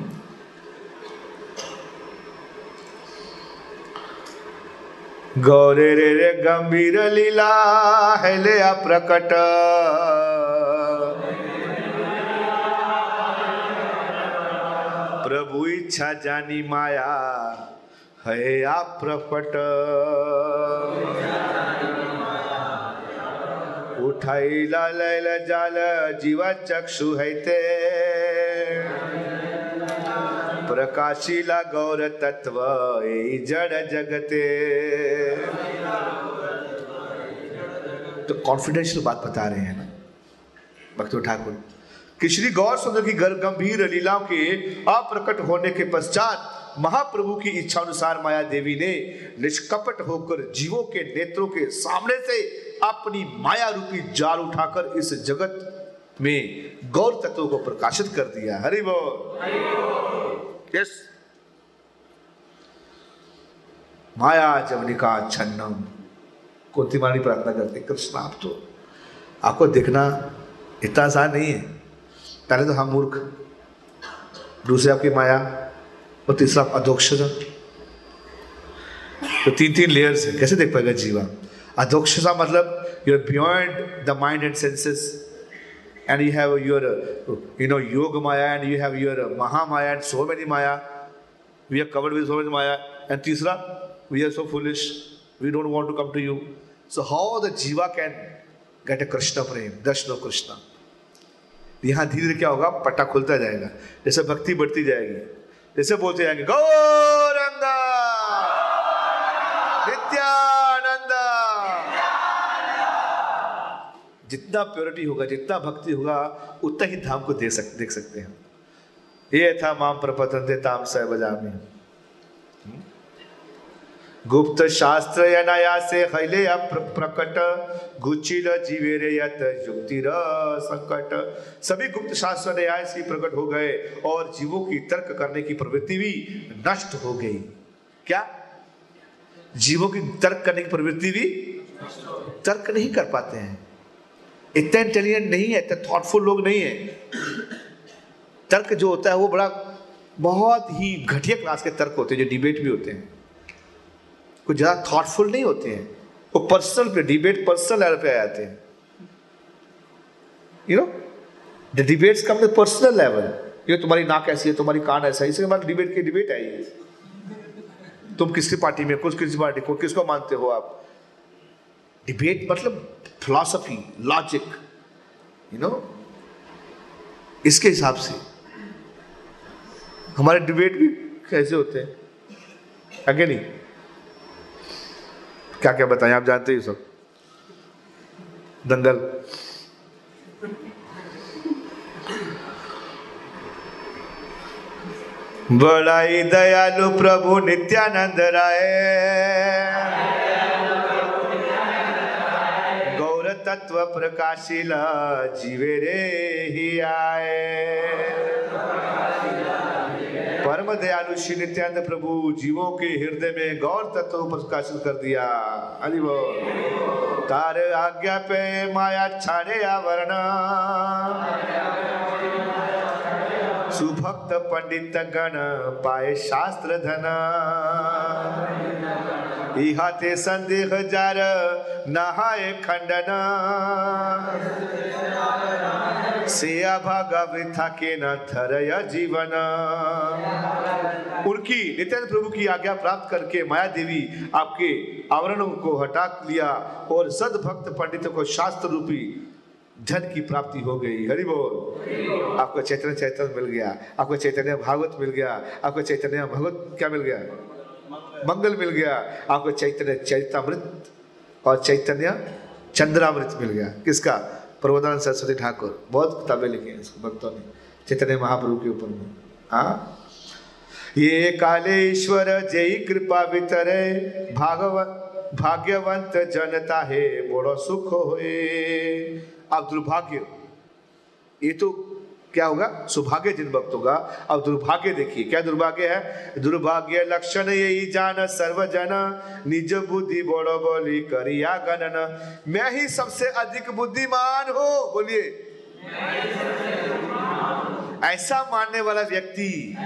गौरे रे रे गंभीर लीला है ले प्रकट। इच्छा जानी माया है आप प्रपट उठाईला लैल जाल, जीवा चक्षु है ते। प्रकाशिला गौर तत्व जड़ जगते। तो कॉन्फिडेंशियल बात बता रहे हैं ना, भक्त ठाकुर। कि श्री गौर सुंदर की गंभीर लीलाओं के अप्रकट होने के पश्चात महाप्रभु की इच्छा अनुसार माया देवी ने निष्कपट होकर जीवों के नेत्रों के सामने से अपनी माया रूपी जाल उठाकर इस जगत में गौर तत्वों को प्रकाशित कर दिया। हरि बोल। यस माया जवनिका छन्नम मानी प्रार्थना करते कृष्ण आप तो आपको देखना इतना आसान नहीं है। पहले तो हम मूर्ख, दूसरे आपकी माया, और तीसरा अधोक्षता। तो तीन तीन लेयर्स है। कैसे देख पाएगा जीवा? अधोक्षता मतलब you are beyond the mind and senses and you have your uh, you know yoga maya and you have your uh, maha maya and so many maya we are covered with so many maya and tisra we are so foolish we don't want to come to you so how the jiva can get a krishna prem darshan of krishna यहाँ धीरे धीरे क्या होगा पट्टा खुलता जाएगा जैसे भक्ति बढ़ती जाएगी जैसे बोलते जाएँगे गौरंगा जितना प्योरिटी होगा, जितना भक्ति होगा, उतना ही धाम को दे सक, देख सकते हैं ये था माम प्रपतंते ताम सह बजामी। गुप्त शास्त्र अनाया से प्रकट गुचिल जीवेरे संकट। सभी गुप्त शास्त्र न्याय से प्रकट हो गए और जीवों की तर्क करने की प्रवृत्ति भी नष्ट हो गई। क्या? जीवों की तर्क करने की प्रवृत्ति भी तर्क नहीं कर पाते हैं। इतना इंटेलिजेंट नहीं है, इतना थॉटफुल लोग नहीं है। तर्क जो होता है वो बड़ा, बहुत ही घटिया क्लास के तर्क होते हैं, जो डिबेट भी होते हैं। कुछ ज़्यादा थॉटफुल नहीं होते हैं। वो पर्सनल पे डिबेट पर्सनल लेवल पे आ जाते हैं। You know the debates come the personal level ये तुम्हारी नाक ऐसी है, तुम्हारी कान ऐसा है, इसके बाद डिबेट की डिबेट आई है। तुम किसकी पार्टी में कुछ किसी पार्टी को, किसको मानते हो आप? डिबेट मतलब फिलॉसफी लॉजिक यू नो इसके हिसाब से। हमारे डिबेट भी कैसे होते हैं? आगे नहीं? क्या क्या बताएँ, आप जानते ही सब? दंगल। बड़ाई दयालु प्रभु नित्यानंद राय। तत्व प्रकाशिला, जीवे रे ही आए। परम दयालु श्री नित्यानंद प्रभु जीवों के हृदय में गौर तत्व प्रकाशित कर दिया। हरि बोल। तार आज्ञा पे माया छाड़े आवरण। सुभक्त पंडित गण पाए शास्त्र धन इहाते संदेह जार नहाए खंडन। सेया भागा वृथा के न थरय जीवन। उनकी नित्यानंद प्रभु की आज्ञा प्राप्त करके माया देवी आपके आवरणों को हटा लिया और सदभक्त पंडितों को शास्त्र रूपी धन की प्राप्ति हो गई। हरि बोल। आपको चैतन्य चैतन्य मिल गया। आपको चैतन्य भागवत मिल गया। आपको चैतन्य भगवत क्या मिल गया? मंगल मिल गया। आपको चैतन्य चैतामृत और चैतन्य चंद्रामृत मिल गया। किसका? प्रबोधान सरस्वती ठाकुर। बहुत किताबें लिखी हैं भक्तों ने। चैतन्य महाप्रभु के ऊपर में। हाँ? ये कालेश्वर, जय कृपा वितरे। भागवत भाग्यवंत जनता है बड़ो सुख होए। अब दुर्भाग्य, ये तो क्या होगा? सौभाग्य जिन भक्त होगा अब दुर्भाग्य देखिए, क्या दुर्भाग्य है? दुर्भाग्य लक्षण यही जान सर्वजन, निज बुद्धि बड़ो बोली करिया गणन। मैं ही सबसे अधिक बुद्धिमान हो, बोलिए। ऐसा मानने वाला व्यक्ति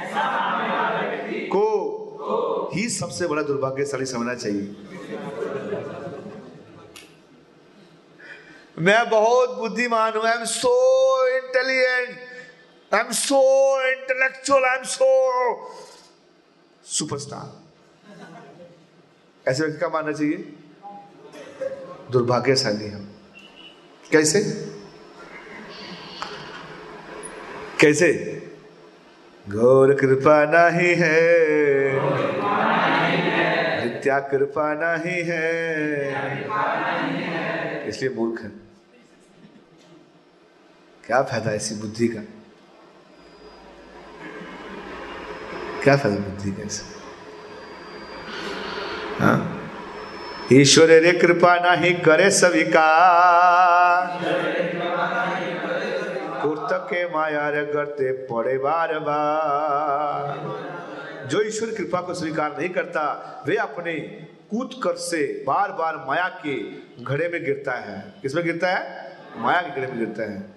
को ही सबसे बड़ा दुर्भाग्यशाली समझना चाहिए। मैं बहुत बुद्धिमान हूँ। I am so intelligent I am so intellectual I am so superstar ऐसे व्यक्ति का मानना चाहिए? दुर्भाग्यशाली हम। कैसे? कैसे? गौर कृपा नहीं है। नित्या कृपा नहीं है। इसलिए मूर्ख है। क्या फ़ायदा ऐसी बुद्धि का? क्या फ़ायदा बुद्धि का ऐसे हाँ? ईश्वर रे कृपा नहीं करे स्वीकार। कुर्त के माया रे करते पड़े बार बार। जो ईश्वर कृपा को स्वीकार नहीं करता, वे अपने कूद कर से बार बार माया के घड़े में गिरता है। किसमें गिरता है? माया के घड़े में गिरता है।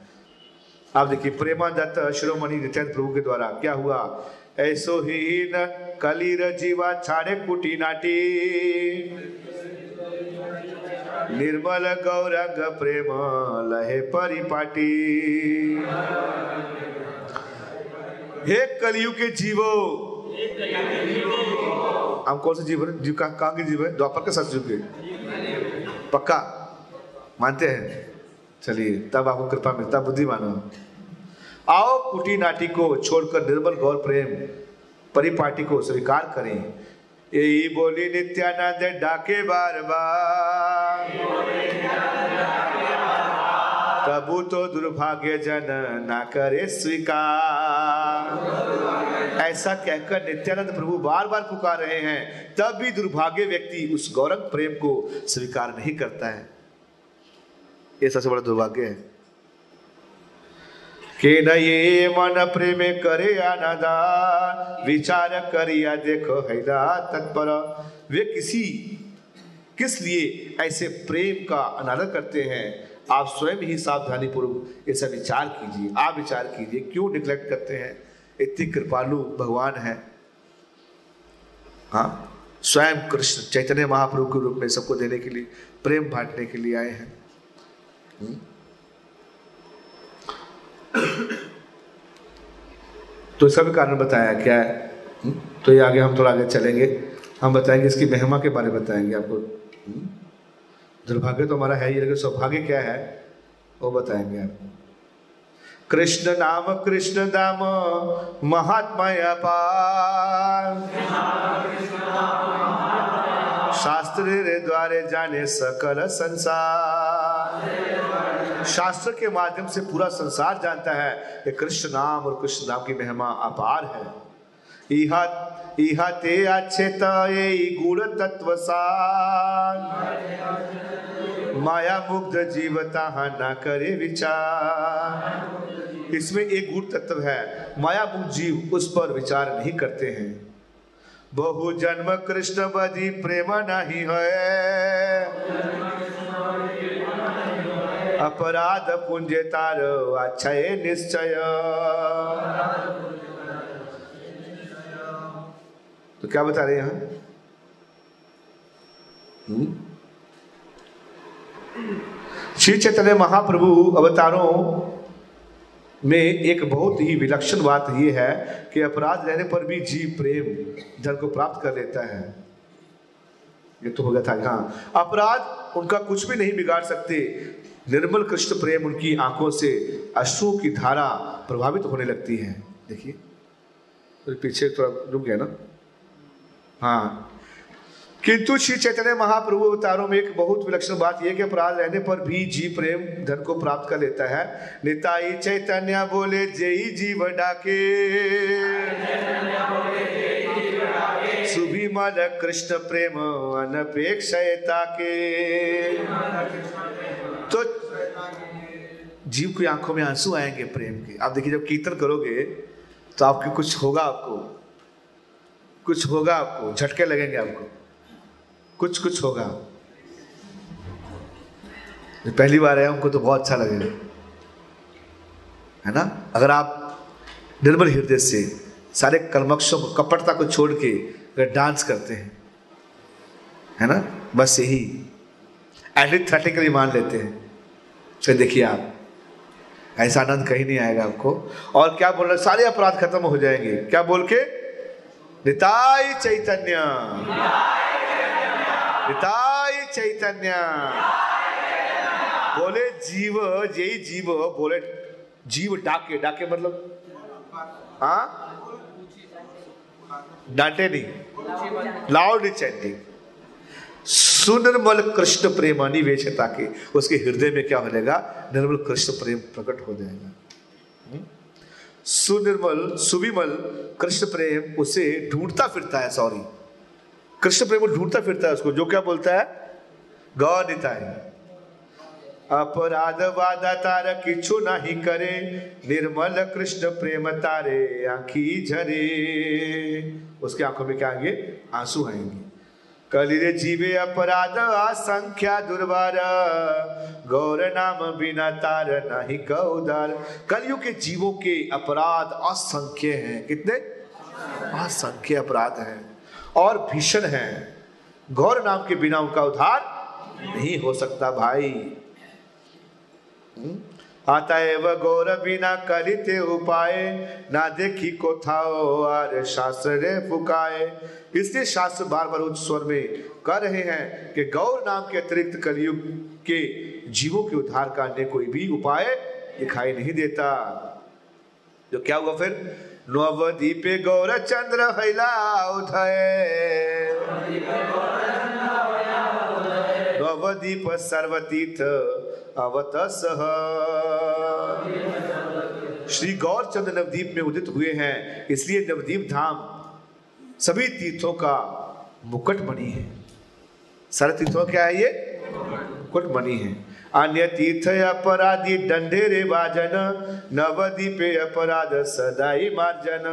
आप देखिए प्रेमादत्त शिरोमणि नित्यानंद प्रभु के द्वारा क्या हुआ? ऐसो ही न कलीर जीवा छाड़े कुटी नाटी। निर्मल गौरंग प्रेम लहे परिपाटी। हे कलयुग के जीवो। हम कौन से जीव है? जीव कहाँ के जीव है? द्वापर के सतयुग के। पक्का? मानते हैं? चलिए, तब आपको कृपा मिलता बुद्धि मानो आओ, कुटी नाटी को छोड़कर निर्मल गौर प्रेम, परिपाटी को स्वीकार करें। यही बोली नित्यानंद, डाके बार बार। तबु तो दुर्भाग्य जन ना करे स्वीकार। ऐसा कहकर नित्यानंद प्रभु बार बार पुकार रहे हैं, तब भी दुर्भाग्य व्यक्ति उस गौरंग प्रेम को स्वीकार नहीं करता है। ये सबसे बड़ा दुर्भाग्य है। के न ये मन प्रेम करे अनादान विचार करिया देखो हैदा तत्पर। वे किसी, किस लिए ऐसे प्रेम का अनादर करते हैं? आप स्वयं ही सावधानी पूर्वक ऐसा विचार कीजिए, आप विचार कीजिए, क्यों निग्लेक्ट करते हैं? इतनी कृपालु भगवान है। हाँ स्वयं कृष्ण चैतन्य महाप्रभु के रूप में सबको देने के लिए, प्रेम बांटने के लिए आए हैं? तो इसका भी कारण बताया क्या है? हम्म? तो ये आगे हम थोड़ा आगे चलेंगे। हम बताएँगे इसकी महिमा के बारे में बताएँगे आपको। हम्म? दुर्भाग्य तो हमारा है ही, लेकिन सौभाग्य क्या है, वो बताएँगे आपको कृष्ण नाम, कृष्ण दाम महात्मा अपार शास्त्र रे द्वारे जाने सकल संसार। शास्त्र के माध्यम से पूरा संसार जानता है कि कृष्ण नाम और कृष्ण नाम की महिमा अपार है। इहा इहा ते गुण तत्व माया मुग्ध जीवता ना करे विचार। इसमें एक गुण तत्व है, माया मुक्त जीव उस पर विचार नहीं करते हैं। बहु जन्म कृष्ण बदी प्रेम नहीं है। अपराध पुंज तार अक्षय निश्चय। तो क्या बता रहे यहाँ? हम्म? श्री चैतन्य महाप्रभु अवतारों में एक बहुत ही विलक्षण बात यह है कि अपराध रहने पर भी जीव प्रेम, धन को प्राप्त कर लेता है। ये तो हो गया था हाँ। अपराध उनका कुछ भी नहीं बिगाड़ सकते। निर्मल कृष्ण प्रेम उनकी आँखों से अश्रुओं की धारा प्रभावित होने लगती है। देखिए। तो पीछे थोड़ा रुक गया ना? हाँ। किंतु श्री चैतन्य महाप्रभु अवतारों में एक बहुत विलक्षण बात यह कि अपराध रहने पर भी जीव प्रेम, धन को प्राप्त कर लेता है। निताई चैतन्य बोले जय जीव डाके। सुभिमल कृष्ण प्रेम अनपेक्षता के। तो जीव की आँखों में आँसू आएँगे प्रेम के। आप देखिए, जब कीर्तन करोगे तो आपके कुछ होगा आपको। कुछ होगा आपको। झटके लगेंगे आपको। कुछ कुछ होगा। जो पहली बार है उनको तो बहुत अच्छा लगेगा है ना? अगर आप निर्मल हृदय से सारे कर्मक्षों को, कपटता को छोड़ के अगर डांस करते हैं, है ना? बस यही। एलिथेटिकली मान लेते हैं। फिर देखिए आप, ऐसा आनंद कहीं नहीं आएगा आपको। और क्या बोल रहे सारे अपराध खत्म हो जाएँगे। क्या बोल के? निताई चैतन्य। निताई चैतन्य। बोले जीव, यही जीव, बोले जीव डाके। डाके मतलब? हाँ? डांटे नहीं। लाउड चैंटिंग सुनिर्मल कृष्ण प्रेम अनिवेशता के। उसके हृदय में क्या हो जाएगा निर्मल कृष्ण प्रेम प्रकट हो जाएगा। हम्म? सुनिर्मल, सुविमल कृष्ण प्रेम उसे ढूंढता फिरता है सॉरी कृष्ण प्रेम ढूंढता फिरता है उसको। जो क्या बोलता है? गौनिता है अपराध वादा तार किछु नहीं करे, निर्मल कृष्ण प्रेम तारे आंखी झरे। उसके आँखों में क्या आएँगे? आँसू आएँगे। कलिरे जीवे अपराध, असंख्या दुर्बार गौर नाम बिना तार नहीं कौदार कलयुग के जीवों के अपराध असंख्य हैं। कितने? असंख्य अपराध हैं और भीषण हैं। गौर नाम के बिना उनका उद्धार नहीं हो सकता भाई। अतएव गौर बिना कलिते उपाय। ना देखी को था आर शास्त्र फुकाए। इसलिए शास्त्र बार बार उच्च स्वर में कह रहे हैं कि गौर नाम के अतिरिक्त कलयुग के जीवों के उद्धार का अन्य कोई भी उपाय दिखाई नहीं देता। जो क्या हुआ फिर? नवदीपे गौर चंद्र हैला उदय। नवदीप सर्वतीर्थ अवतस। श्री गौर चंद्र नवदीप में उदित हुए हैं, इसलिए नवदीप धाम सभी तीर्थों का मुकुट मणि है। सारे तीर्थों क्या है ये? मुकुट मणि है। अन्य तीर्थ अपराधी दंडे रे बाजन नवदीपे अपराध, सदाई मार्जन।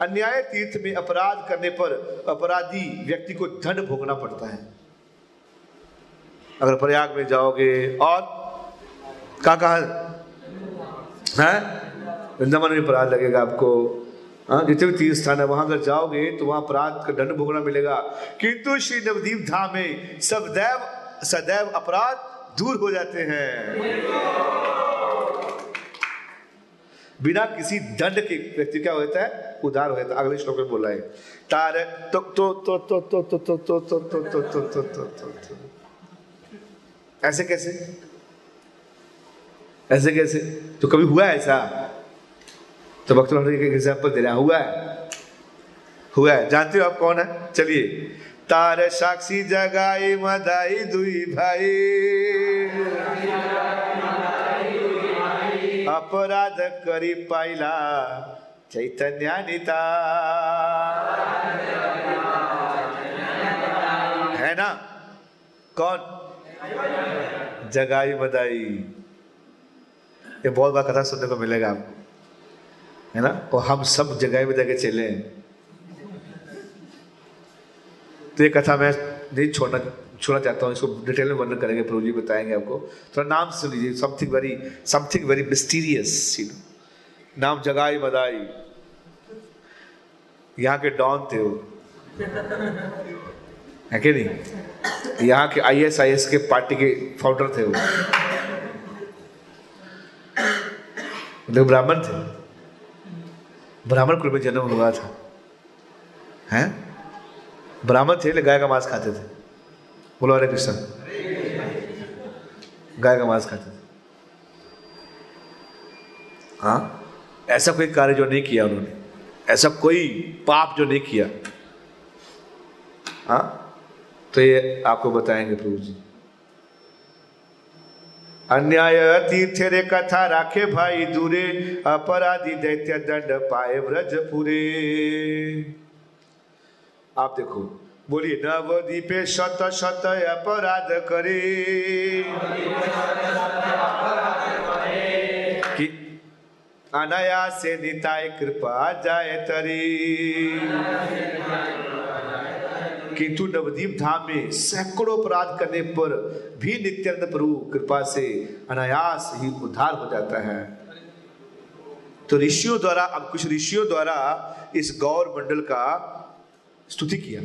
अन्याय तीर्थ में अपराध करने पर अपराधी व्यक्ति को दंड भोगना पड़ता है। अगर प्रयाग में जाओगे और कहा कहा है वृंदावन में अपराध लगेगा आपको हाँ जितने भी तीर्थ स्थान है वहाँ अगर जाओगे तो वहाँ अपराध का दंड भोगना मिलेगा किंतु श्री नवदीप धाम में सदैव सदैव अपराध दूर हो जाते हैं बिना किसी दंड के व्यक्ति क्या होता है उदार होता है अगले श्लोक में बोला है तार तो तो तो तो तो तो तो तो तो तो तो तो तो तो तो ऐसे कैसे ऐसे कैसे? तो कभी हुआ है ऐसा? तो भक्त एक एग्ज़ाम्पल दे रहा हुआ है? हुआ है। जानते हो आप कौन है? चलिए। तार साक्षी जगाई मदाई दुई भाई। अपराध करी पाइला चैतन्यानिता। है ना? कौन? जगाई मदाई। ये बहुत बार कथा सुनने को मिलेगा आपको। है ना? और हम सब जगह में जाके चले। हैं तो ये कथा मैं नहीं छोड़ना छोड़ना चाहता हूँ, इसको डिटेल में वर्णन करेंगे, प्रभु जी बताएँगे आपको। थोड़ा नाम सुन लीजिए something very something very mysterious you know नाम जगाई बदाई यहाँ के डॉन थे वो। है कि नहीं? यहाँ के आई एस आई एस के पार्टी के फाउंडर थे वो। मतलब ब्राह्मण थे। ब्राह्मण कुल में जन्म हुआ था। हैं? ब्राह्मण थे गाय का मांस खाते थे। बोलो हरे कृष्ण। गाय का मांस खाते थे। हाँ? ऐसा कोई कार्य जो नहीं किया उन्होंने। ऐसा कोई पाप जो नहीं किया। हाँ? तो ये आपको बताएँगे प्रभु जी। अन्याय तीर्थ रे कथा राखे भाई दूरे, अपराधी दैत्य दंड पाए व्रजपुरे। आप देखो, बोलिए, नवदीपे शत शत अपराध करे। कि अनायास से निताय कृपा जाए तरी। किंतु नवदीप धाम में सैकड़ों अपराध करने पर भी नित्यानंद प्रभु कृपा से अनायास ही उद्धार हो जाता है। तो ऋषियों द्वारा, अब कुछ ऋषियों द्वारा इस गौर मंडल का स्तुति किया।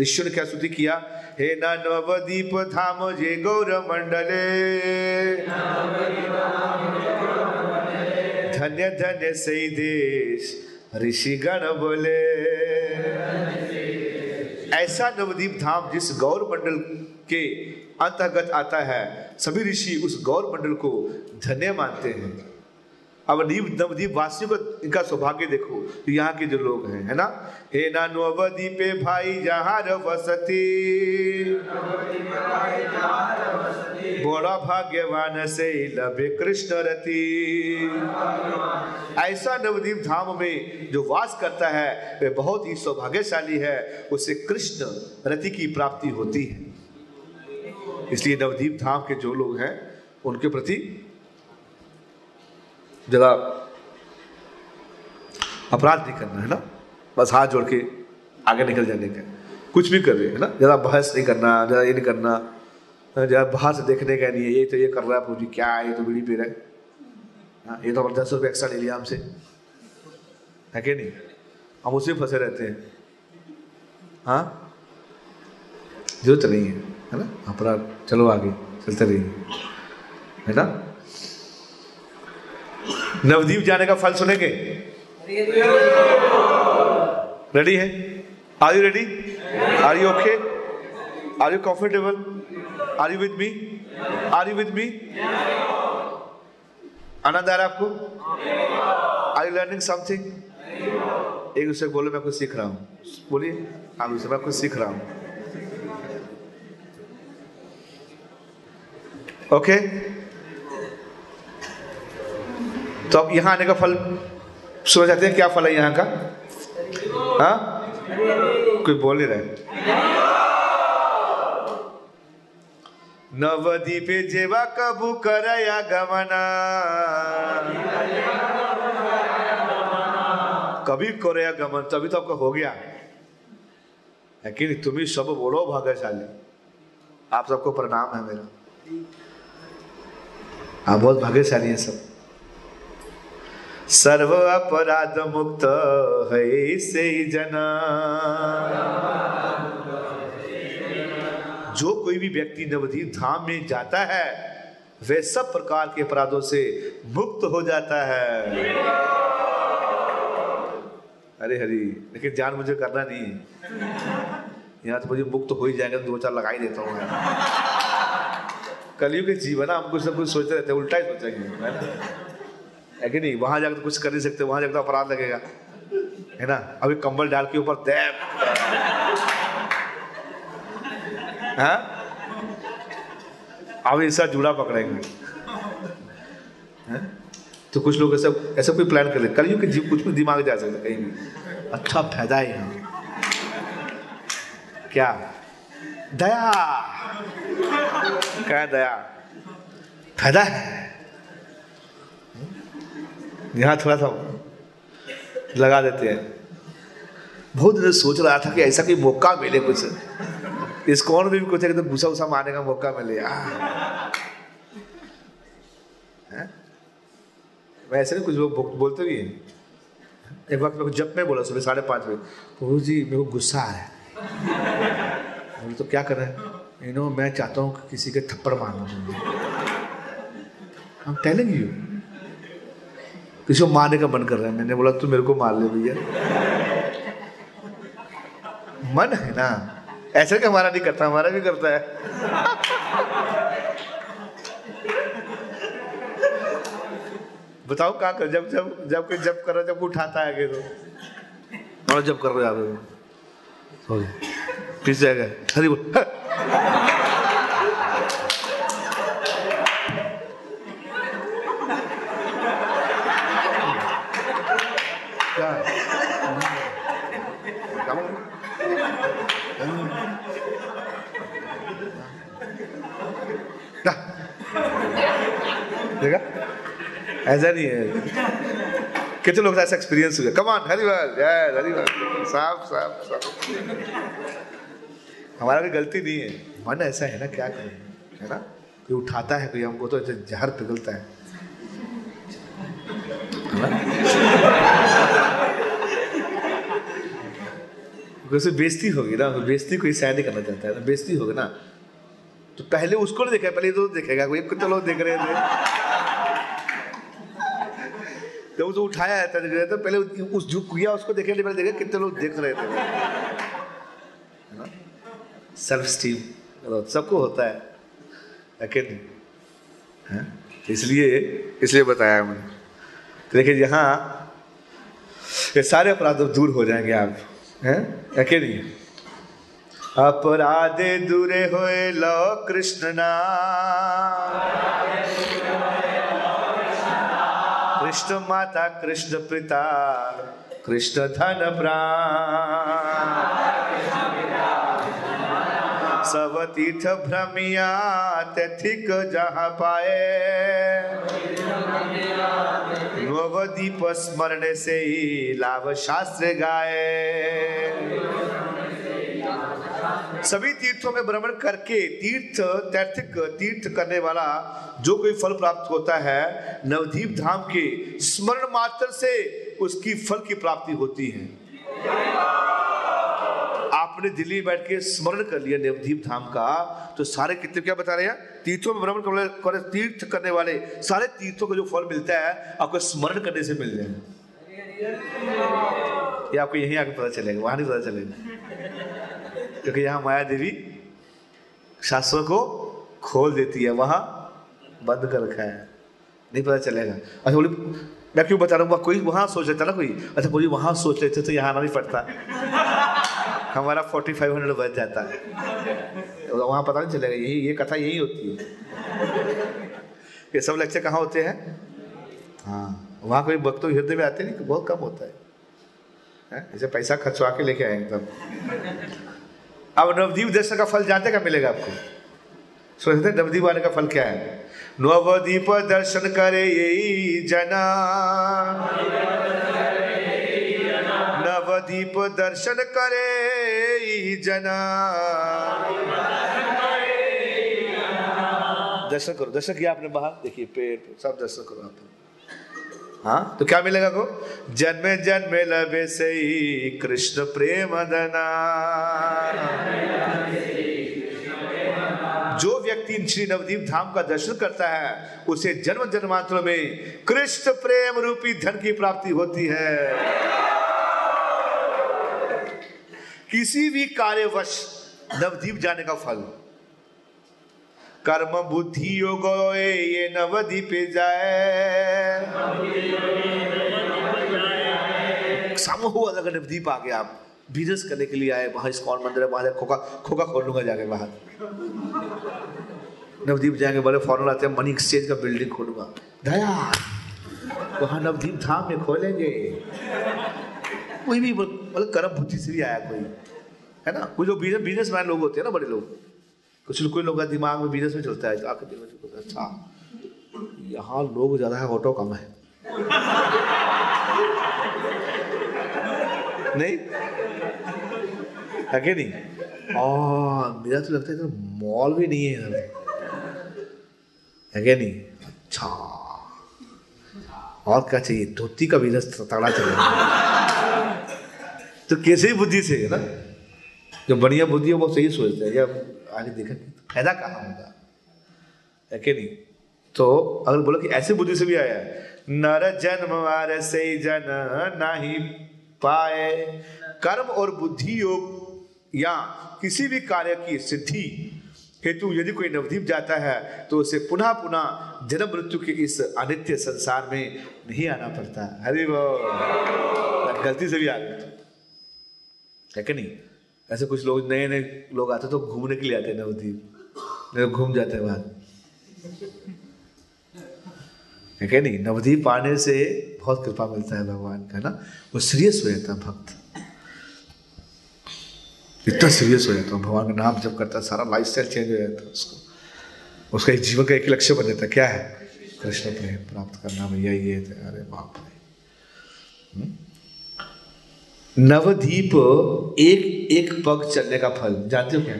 ऋषियों ने क्या स्तुति किया? हे नवदीप धाम जे गौर मंडले। धन्य धन्य सही देश ऋषि गण बोले। ऐसा नवदीप धाम जिस गौर मंडल के अंतर्गत आता है, सभी ऋषि उस गौर मंडल को धन्य मानते हैं। अब नीव नवदीप वासियों का इनका सौभाग्य देखो तो यहाँ के जो लोग हैं, है ना? हे ना नवदीपे भाई जहाँ वसती। बड़ा भाग्यवान से लभे कृष्ण रति। ऐसा नवदीप धाम में जो वास करता है, वह बहुत ही सौभाग्यशाली है। उसे कृष्ण रति की प्राप्ति होती है। इसलिए नवदीप धाम के जो लोग हैं, उनके प्रति जरा अपराध नहीं करना है ना? बस हाथ जोड़ के आगे निकल जाने का। कुछ भी कर रहे है ना? ज़्यादा बहस नहीं करना ज़्यादा ये नहीं करना ज़्यादा बाहर से देखने का नहीं है ये तो ये कर रहा है पूजी क्या है ये तो बीड़ी पी रहा है। हाँ, ये तो हम दस रुपये एक्स्ट्रा ले लिया हमसे। है कि नहीं? हम उसी फंसे रहते हैं। हाँ? ज़रूरत नहीं है है ना? अपराध चलो आगे चलते रहिए। है ना? नवदीप जाने का फल सुनेंगे? रेडी है? Are you ready are you okay are you comfortable are you with me are you with me आनंद आ रहा है आपको? आर यू लर्निंग समथिंग एक दूसरे बोलो, मैं कुछ सीख रहा हूँ। बोलिए आप दूसरे, मैं कुछ सीख रहा हूँ। ओके तो अब यहाँ आने का फल सुना चाहते हैं, क्या फल है यहाँ का? हाँ? कोई बोल नहीं रहे नवदीपे जेवा कबू करया गमना। कभी करया गमन, तभी तो आपका हो गया। है कि तुम ही सब बोलो भाग्यशाली। आप सबको प्रणाम है मेरा। आप बहुत भाग्यशाली हैं सब। सर्व अपराध मुक्त है से जना। जो कोई भी व्यक्ति नवदीप धाम में जाता है वे सब प्रकार के अपराधों से मुक्त हो जाता है। अरे हरी, लेकिन जान मुझे करना नहीं। यहाँ तो मुझे मुक्त हो ही जाएगा तो दो चार लगा ही देता हूँ कलयुग के जीवन, हम कुछ ना कुछ सोचते रहते हैं, उल्टा ही सोचेंगे है कि नहीं? वहाँ जाकर तो कुछ कर नहीं सकते, वहाँ जाकर तो अपराध लगेगा। है ना? अभी कंबल डाल के ऊपर दैब हाँ? अब ऐसा जुड़ा पकड़ेंगे। तो कुछ लोग ऐसा ऐसा कोई प्लान कर ले कलयुग के कुछ भी दिमाग जा सकता कहीं भी। अच्छा फ़ायदा है यहाँ। क्या? दया। क्या दया? फ़ायदा है। यहाँ थोड़ा सा लगा देते हैं। बहुत दिन सोच रहा था कि ऐसा कोई मौका मिले कुछ। इस कौन भी कुछ तो घुसा उसा मारने का मौका मिले। ऐसे नहीं कुछ लोग बोलते भी हैं। एक वक्त मेरे को जब मैं बोला सुबह साढ़े पाँच बजे प्रभु जी, मेरे को गुस्सा आ रहा है। बोले तो क्या कर रहे हैं? यू नो मैं चाहता हूँ कि किसी के थप्पड़ मारना हम टेलिंग यू किसी को मारने का मन कर रहा है। मैंने बोला, तू मेरे को मार ले भैया। मन है ना। ऐसे कि हमारा नहीं करता, हमारा भी करता है। बताओ क्या कर, जब जब जब कोई जब कर रहा जब उठाता है तो। और जब कर रहे आगे सॉरी किस जाएगा हरी बोल क्या देखा ऐसा नहीं है। कितने लोग ऐसा एक्सपीरियंस हुआ? कमान हरिवाल जय हरिवाल साफ़ साफ़ साफ़। हमारा भी गलती नहीं है। मन ऐसा है ना, क्या करें? है ना? कोई उठाता है, कोई हमको तो ऐसे जहर पिघलता है। वैसे बेइज्जती होगी ना बेइज्जती कोई शायद नहीं करना चाहता है। बेइज्जती होगी ना। तो पहले उसको नहीं देखा पहले तो देखेगा। कोई कितने लोग देख रहे थे जब उसे उठाया देख रहे थे, पहले उस जो किया उसको देखने पहले देखा कितने लोग देख रहे थे। सेल्फ स्टीम मतलब सबको होता है है है? तो इसलिए इसलिए बताया मैंने। तो देखिए, यहाँ ये सारे अपराध दूर हो जाएँगे आप, हैं? है नहीं अपराधे दूरे होए, लो कृष्ण नाम। कृष्ण माता कृष्ण पिता कृष्ण धन प्राण सब तीर्थ भ्रमिया तिक जहाँ पाए नवदीप स्मरण से ही लाभ शास्त्र गाए सभी तीर्थों में भ्रमण करके तीर्थ, तैर्थिक, तीर्थ करने वाला जो कोई फल प्राप्त होता है, नवदीप धाम के स्मरण मात्र से उसकी फल की प्राप्ति होती है। आपने दिल्ली बैठ के स्मरण कर लिया नवदीप धाम का तो सारे कितने क्या बता रहे हैं? तीर्थों में भ्रमण कर तीर्थ करने वाले, सारे तीर्थों का जो फल मिलता है, आपको स्मरण करने से मिल जाएगा ये आपको यहीं आके पता चलेगा, वहाँ नहीं पता चलेगा। क्योंकि यहाँ माया देवी शास्त्रों को खोल देती है, वहाँ बंद कर रखा है। नहीं पता चलेगा। अच्छा बोली, मैं क्यों बता रहा हूँ? कोई, वहाँ सोच लेता ना कोई? अच्छा बोली, वहाँ सोच लेते तो यहाँ आना नहीं पड़ता। हमारा फोर्टी फाइव हंड्रेड बच जाता। है तो वहाँ पता नहीं चलेगा, यही, ये कथा यही होती है। ये सब लेक्चर कहाँ होते हैं? हाँ वहाँ कोई भक्त हृदय में आते नहीं? बहुत कम होता है। ऐसे पैसा खर्चवा के लेके आए एकदम। अब नवदीप दर्शन का फल जानते क्या मिलेगा आपको? सोचते नवदीप आने का फल क्या है? नवदीप दर्शन करे यही जना। नवदीप दर्शन करे जना। दर्शन करो, दर्शन किया आपने बाहर? देखिए, पेड़, सब दर्शन करो आप। हाँ? तो क्या मिलेगा को जन्मे जन्मे लबे से ही कृष्ण प्रेम दना जो व्यक्ति श्री नवदीप धाम का दर्शन करता है, उसे जन्म जन्मांतर में कृष्ण प्रेम रूपी धन की प्राप्ति होती है। किसी भी कार्यवश नवदीप जाने का फल। कर्म बुद्धि योग ये नवदीप जाए। समूह अगर नवदीप आ गया आप बिज़नेस करने के लिए आए, वहाँ इस्कॉन मंदिर है, वहाँ खोखा खोखा खोल लूँगा जाके बाहर। नवदीप जाएँगे बड़े फॉरन आते हैं मनी एक्सचेंज का बिल्डिंग खोलूँगा। दया, वहाँ नवदीप धाम में खोलेंगे। कोई भी मतलब कर्म बुद्धि से भी आया कोई। है ना? कुछ जो बिज़नेस बिजनेसमैन लोग होते हैं ना, बड़े लोग। कुछ कोई लोग का दिमाग में बिज़नेस में चलता है आके दिमाग अच्छा। यहाँ लोग ज़्यादा है ऑटो कम है। नहीं? है नहीं? आ, मेरा तो लगता है इधर मॉल भी नहीं है इधर है क्या नहीं? अच्छा। और क्या चाहिए? धोती का बिज़नेस तगड़ा चलेगा तो कैसे बुद्धि से है ना? जो बढ़िया बुद्धि है वो सही सोचते हैं। या आगे देखा फ़ायदा कहाँ होगा? है कि नहीं? तो अगर बोला कि ऐसे बुद्धि से भी आया नर जन्म वार से जन नहीं पाए, कर्म और बुद्धि योग या किसी भी कार्य की सिद्धि हेतु यदि कोई नवदीप जाता है तो उसे पुनः पुनः जन्म मृत्यु के इस अनित्य संसार में नहीं आना पड़ता। अरे वो गलती से भी आ गया। है कि नहीं? ऐसे कुछ लोग नए नए लोग आते तो घूमने के लिए आते हैं नवदीप। नहीं घूम जाते हैं वहाँ। है नहीं? नवदीप आने से बहुत कृपा मिलता है भगवान का, ना? वो सीरियस हो जाता है भक्त। इतना सीरियस हो जाता है। भगवान का नाम जब करता है, सारा लाइफ स्टाइल चेंज हो जाता है उसको। उसका एक जीवन का एक लक्ष्य बन जाता है। क्या है? कृष्ण प्रेम प्राप्त करना, भैया ये अरे बाप रे। हम्म? नवदीप एक एक पग चलने का फल, जानते हो क्या?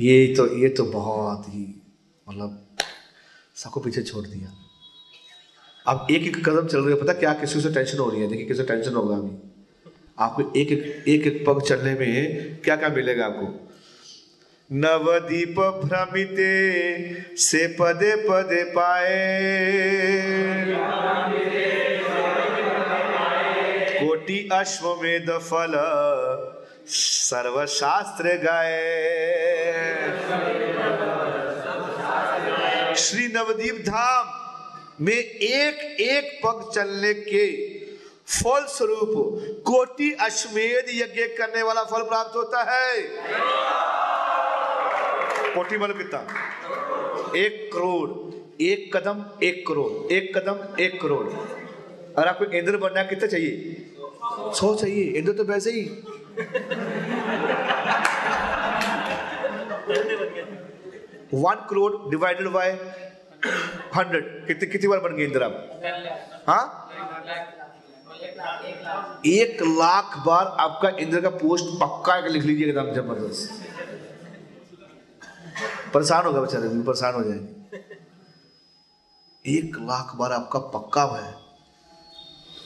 ये तो ये तो बहुत ही मतलब सबको पीछे छोड़ दिया। अब एक एक कदम चल रही है, पता क्या, किसी से टेंशन हो रही है? देखिए किसी टेंशन होगा अभी। आपको एक एक एक एक पग चलने में क्या क्या मिलेगा आपको? नवदीप भ्रमिते से पदे पदे पाए। कोटि अश्वमेध फल। सर्वशास्त्र गाए श्री नवदीप धाम में एक एक पग चलने के फल स्वरूप कोटि अश्वेध यज्ञ करने वाला फल प्राप्त होता है। कोटि मतलब कितना? एक करोड़, एक कदम, एक करोड़, एक कदम, एक करोड़। अगर आपको इंद्र बनना कितना चाहिए? सौ चाहिए इंद्र तो वैसे ही। One crore divided by hundred कितने, कितनी बार बन गए इंद्र? हाँ? एक लाख बार आपका इंद्र का पोस्ट पक्का लिख लीजिए एकदम ज़बरदस्त। परेशान होगा बेचारे, परेशान हो जाएँगे। एक लाख बार आपका पक्का है।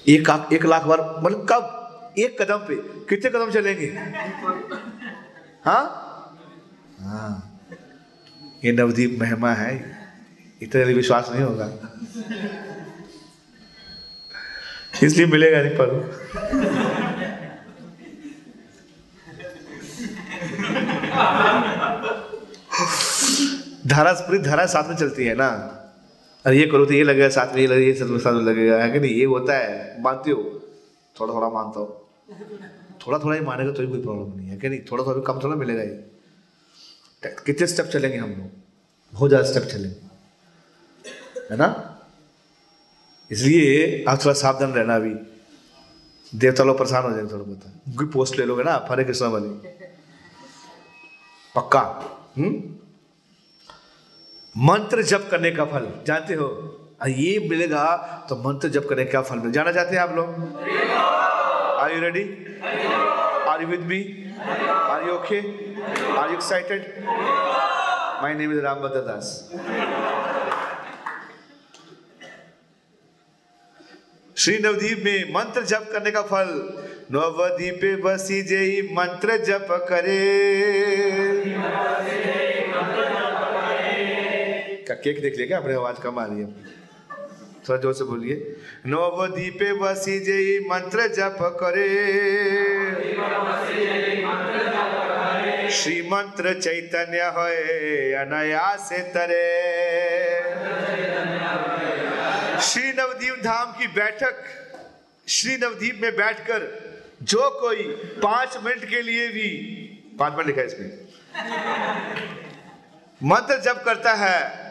एक एक लाख बार मतलब कब? एक कदम पे। कितने कदम चलेंगे? हाँ? हाँ। ये नवदीप महिमा है। इतना विश्वास नहीं होगा। इसलिए मिलेगा नहीं पर धारा पूरी धारा साथ में चलती है ना? अरे ये करो तो ये लगेगा, साथ में ये लगेगा ये साथ में लगेगा। है कि नहीं? ये होता है। मानते हो? थोड़ा थोड़ा मानता हो। थोड़ा थोड़ा ही मानेगा तो ही कोई प्रॉब्लम नहीं है। कि नहीं? थोड़ा थोड़ा कम थोड़ा मिलेगा ये कितने स्टेप चलेंगे हम लोग? बहुत ज़्यादा स्टेप चलेंगे। है ना? इसलिए आप थोड़ा सावधान रहना अभी। देवता लोग परेशान हो जाएँगे थोड़ा बहुत। कोई पोस्ट ले लोगे ना? हरे कृष्णा वाली। पक्का? हम्म? मंत्र जप करने का फल, जानते हो? ये मिलेगा तो मंत्र जप करने का फल मिल, जाना चाहते हैं आप लोग? Are you ready are you with me are you okay are you excited my name is Rambhadra Das Shri Navadvip में मंत्र जप करने का फल। नवदीप बसी जय मंत्र जप करे। का केक देख लिया क्या अपने आवाज़ कम आ रही है। थोड़ा ज़ोर से बोलिए। नवदीपे बसी जय मंत्र जप करे। श्री मंत्र चैतन्य हो अनायास तरे। श्री नवदीप धाम की बैठक, श्री नवदीप में बैठकर जो कोई पाँच मिनट के लिए भी, पाँच मिनट लिखा है इसमें, मंत्र जप करता है।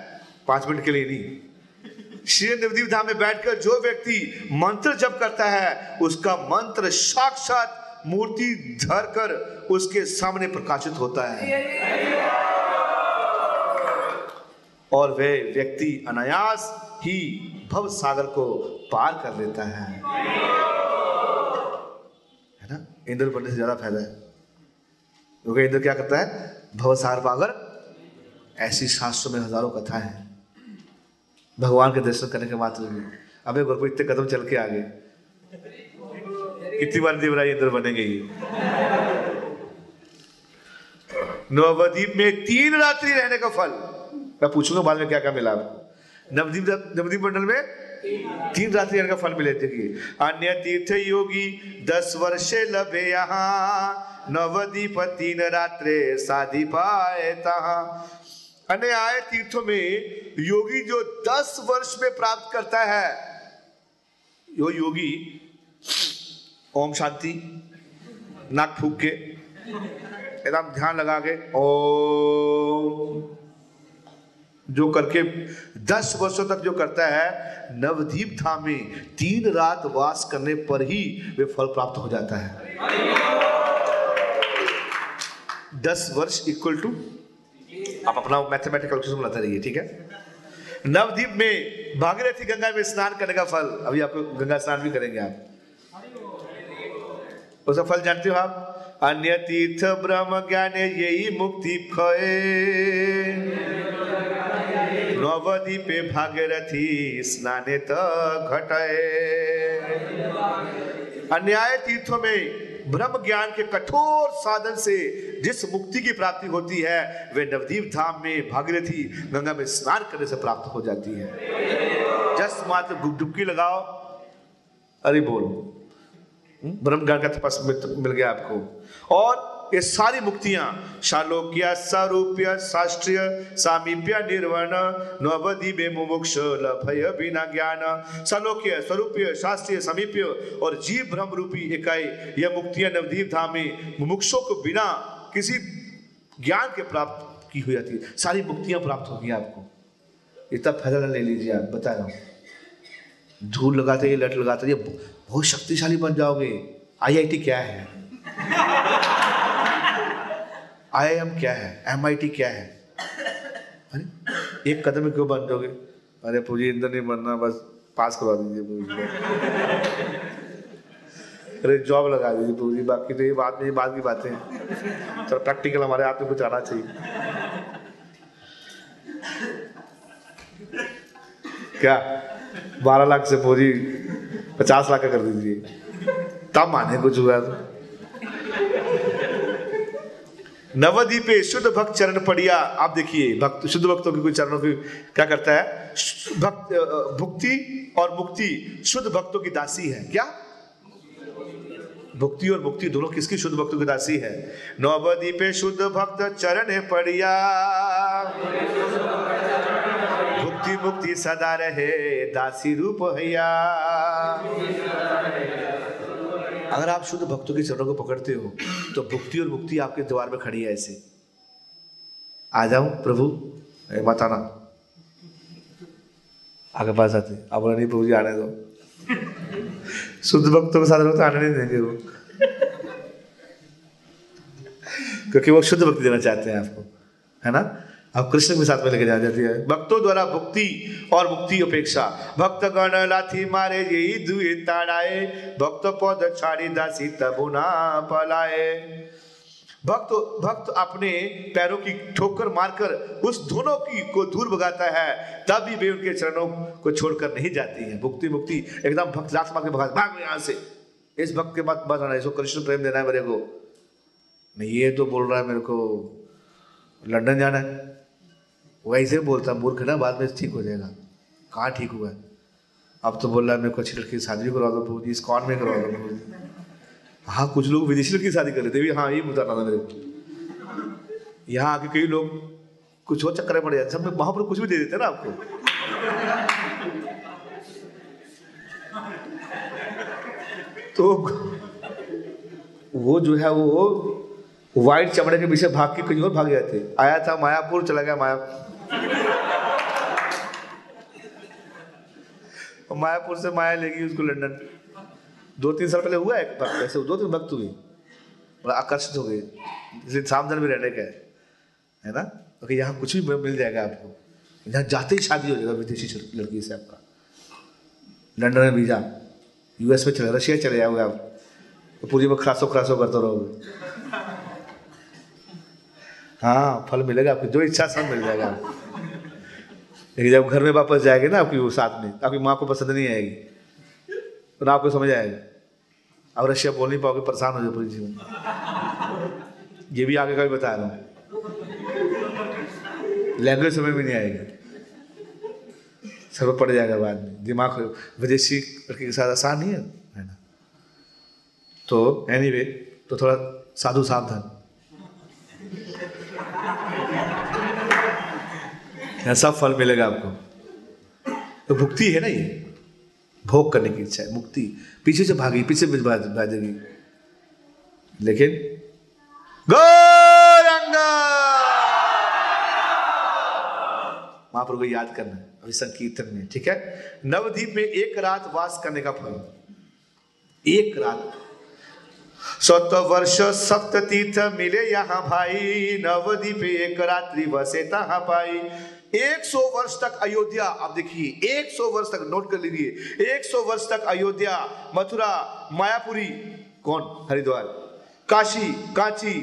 पाँच मिनट के लिए नहीं। श्री नवदीप धाम में बैठकर जो व्यक्ति मंत्र जप करता है, उसका मंत्र साक्षात मूर्ति धर कर उसके सामने प्रकाशित होता है। और वे व्यक्ति अनायास ही भव सागर को पार कर लेता है। है ना? इंद्र पढ़ने से ज़्यादा फ़ायदा है। क्योंकि इंद्र क्या करता है? भव सागर पागर ऐसी शास्त्रों में हज़ारों कथा है। भगवान के दर्शन करने के मात्र में। अबे गुरु इतने कदम चल के आगे कितनी बार देवराज इंद्र बनेंगे ये नवद्वीप में तीन रात्रि रहने का फल। मैं पूछूँगा बाद में क्या क्या मिला आपको? नवदीप नवदीप मंडल में तीन रात्रि रहने का फल मिले देखिए अन्य तीर्थ योगी दस वर्षे लभे यहाँ। नवदीप तीन रात्रे शादी पाए तहा। अन्य आए तीर्थों में, योगी जो दस वर्ष में प्राप्त करता है, यो योगी, ओम शांति, नाक फूक के, एकदम ध्यान लगा के, ओम, जो करके दस वर्षों तक जो करता है, नवदीप धाम में तीन रात वास करने पर ही वे फल प्राप्त हो जाता है। दस वर्ष इक्वल टू आप अपना मैथमेटिकल कैलकुलेशन बनाते रहिए ठीक है? नवदीप में भागीरथी गंगा में स्नान करने का फल, अभी आपको गंगा स्नान भी करेंगे आप। उसका फल जानते हो आप? अन्य तीर्थ ब्रह्म ज्ञान यही मुक्ति खये नवदीपे भागीरथी स्नाने त घटे अन्याय तीर्थों में ब्रह्म ज्ञान के कठोर साधन से जिस मुक्ति की प्राप्ति होती है, वे नवदीप धाम में भागीरथी गंगा में स्नान करने से प्राप्त हो जाती है। जस्ट मात्र डुबकी लगाओ, अरे बोलो। ब्रह्म ज्ञान का तपस मिल गया आपको। और ये सारी मुक्तियाँ। शालोक्य, सारूप्य, शास्त्रीय, सामीप्य, निर्वण, नवदीपे मुमुक्ष, लभय बिना ज्ञान। सालोक्य स्वरूपीय, शास्त्रीय, समीप्य और जीव ब्रह्म रूपी इकाई यह मुक्तियाँ नवदीप धाम में मुमुक्षों को बिना किसी ज्ञान के प्राप्त की हुई जाती है। सारी मुक्तियाँ प्राप्त होगी आपको। इतना फैसला ले लीजिए आप, बता रहा हूँ। धूल लगाते लट लगाते बहुत शक्तिशाली बन जाओगे। आईआईटी क्या है? आईआईएम क्या है? एमआईटी क्या है? अरे, एक कदम में क्यों बन जाओगे अरे पूजी इंदर नहीं बनना, बस पास करवा दीजिए पूजी अरे जॉब लगा दीजिए पूजी बाकी तो ये बात नहीं बात की बातें हैं। चलो प्रैक्टिकल हमारे हाथ में कुछ आना चाहिए। क्या? बारह लाख से पूरी पचास लाख का कर दीजिए। तब माने कुछ हुआ तो। नवदीपे शुद्ध भक्त चरण पड़िया। आप देखिए, भक्त, शुद्ध भक्तों के कोई चरणों की क्या करता है? भक्त भुक्ति और मुक्ति, शुद्ध भक्तों की दासी है। क्या? भुक्ति और मुक्ति दोनों किसकी शुद्ध भक्तों की दासी है? नवदीपे शुद्ध भक्त चरण पड़िया। भुक्ति, मुक्ति सदा रहे, दासी रूप हैया अगर आप शुद्ध भक्तों के चरणों को पकड़ते हो तो भुक्ति और मुक्ति आपके द्वार में खड़ी है ऐसे। आ जाऊँ प्रभु मत आना। आगे पास आते अब नहीं, प्रभु जी, आने दो। शुद्ध भक्तों के साथ तो आने नहीं देंगे वो। क्योंकि वो शुद्ध भक्ति देना चाहते हैं आपको। है ना? अब कृष्ण के साथ में लेके जा जाती है। भक्तों द्वारा भुक्ति और मुक्ति अपेक्षा। भक्त गण लाथी मारे यही दुए ताड़ाए। भक्त पद छाड़ी दासी तबुना पलाए। भक्त भक्त अपने पैरों की ठोकर मारकर उस दोनों की को दूर भगाता है तब भी वे उनके चरणों को छोड़कर नहीं जाती है। भुक्ति, मुक्ति एकदम भक्त लात मार के भगा, भाग यहाँ से। इस भक्त के मत बचाना इसको कृष्ण प्रेम देना है मेरे को। नहीं ये तो बोल रहा है मेरे को, लंदन जाना है। वैसे बोलता, मूर्ख ना, बाद में ठीक हो जाएगा। कहाँ ठीक हुआ? है अब तो बोल रहा है मेरे को अच्छी लड़की शादी करवा दो प्रभु जी, इस कौन में करवा दो हाँ कुछ लोग विदेशी लड़की शादी कर लेते हाँ। ये बताना था मेरे यहाँ आके कई लोग, कुछ और चक्कर पड़ जाते सब वहाँ पर कुछ भी दे देते ना आपको। तो वो जो है वो व्हाइट चमड़े के पीछे भाग के कहीं और भाग थे आया था मायापुर, चला गया माया मायापुर से माया लेगी उसको लंदन। दो तीन साल पहले हुआ एक वक्त ऐसे दो तीन वक्त हुई। बड़ा आकर्षित हो गई। इसलिए सावधान में रहने का है। ना? तो यहाँ कुछ भी मिल जाएगा आपको। यहाँ जाते ही शादी हो जाएगा विदेशी लड़की से आपका। लंदन में वीज़ा। यूएस में चले, रशिया चले जाओगे आप। तो पूरी में खरासो खरासो करते रहोगे। हाँ फल मिलेगा आपको जो इच्छा सब मिल जाएगा लेकिन जब घर में वापस जाएगी ना आपकी वो साथ में आपकी माँ को पसंद नहीं आएगी। तो आपको समझ आएगा। अब रशिया बोल नहीं पाओगे परेशान हो जाए पूरी जीवन। ये भी आगे का भी बता रहा हूँ। लैंग्वेज समझ में नहीं आएगी। सब पड़ जाएगा बाद में। दिमाग विदेशी लड़की के साथ आसान नहीं है ना? तो एनी anyway, तो थोड़ा साधु सावधान। सब फल मिलेगा आपको। तो मुक्ति है ना ये? भोग करने की इच्छा है, मुक्ति। पीछे से भागी, पीछे भागेगी लेकिन गौरंगा! महाप्रभु को याद करना, अभी संकीर्तन में, ठीक है? नवदीप में एक रात वास करने का फल। एक रात। सत वर्ष सप्त तीर्थ मिले यहाँ भाई, नवदीप एक रात्रि बसे तहा पाई। 100 वर्ष तक अयोध्या, आप देखिए 100 वर्ष तक नोट कर लीजिए 100 वर्ष तक अयोध्या, मथुरा, मायापुरी, कौन? हरिद्वार, काशी, कांची,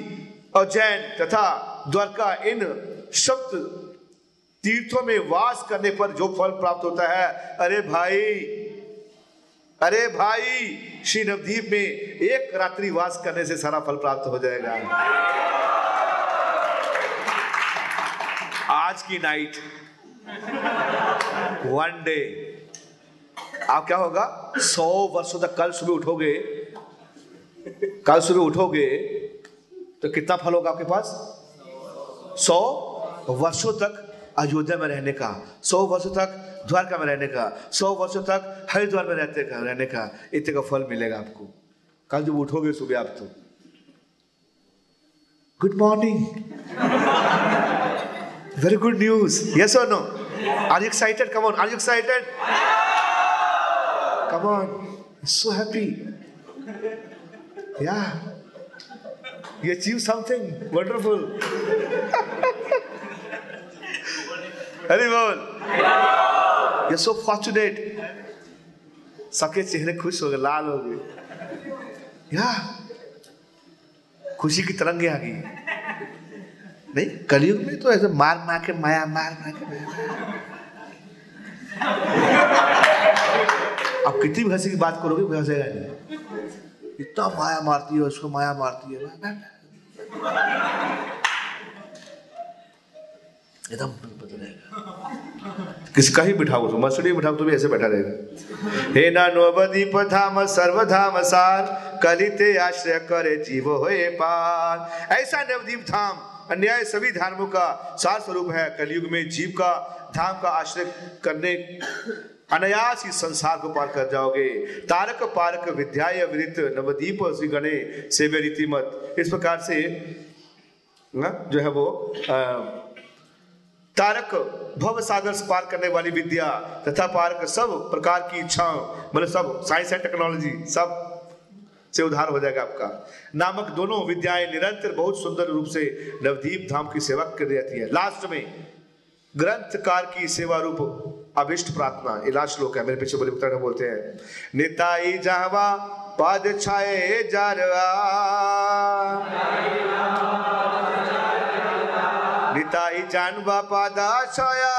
उज्जैन तथा द्वारका, इन सप्त तीर्थों में वास करने पर जो फल प्राप्त होता है, अरे भाई अरे भाई, श्री नवदीप में एक रात्रि वास करने से सारा फल प्राप्त हो जाएगा। आज की नाइट वन डे आप क्या होगा? सौ वर्षों तक कल सुबह उठोगे, कल सुबह उठोगे तो कितना फल होगा आपके पास? सौ वर्षों तक अयोध्या में रहने का, सौ वर्षों तक द्वारका में रहने का, सौ वर्षों तक हरिद्वार में रहते का, रहने का, इतने का फल मिलेगा आपको। कल जब उठोगे सुबह आप तो। Good morning very good news yes और no are you excited come on are you excited come on so happy या you achieve something. Wonderful. Hari you're so fortunate. सबके चेहरे खुश हो गए लाल हो गए या खुशी की तरंगे आ गई नहीं, कलयुग में तो ऐसे मार मार के, माया, मार मार के। अब कितनी भी हँसी की बात करोगे, कोई हंसेगा नहीं। इतना माया मारती है, उसको माया मारती है। एकदम किसका ही बिठाओ तो मसड़ी बिठाओ तो भी ऐसे बैठा रहेगा। हे ना नवदीप धाम सर्वधाम सार, कलिते आश्रय करे जीव होए पार। ऐसा नवदीप धाम अन्याय सभी धर्मों का सार स्वरूप है। कलयुग में जीव का धाम का आश्रय करने अनायास इस संसार को पार कर जाओगे। तारक पारक विद्या विदित नवदीप श्री गणे सेव्य रीति मत इस प्रकार से ना, जो है वो आ, तारक भव सागर से पार करने वाली विद्या तथा पारक सब प्रकार की इच्छाओं मतलब सब साइंस एंड टेक्नोलॉजी सब से उद्धार हो जाएगा आपका। नामक दोनों विद्याएँ निरंतर बहुत सुंदर रूप से नवदीप धाम की सेवा कर जाती है। लास्ट में, ग्रंथकार की सेवा रूप अभिष्ट प्रार्थना, इलाज श्लोक है, मेरे पीछे बोले उत्तर बोलते हैं। निताई जहवा पद छाए जारवा। निताई जानवा, पादा छाया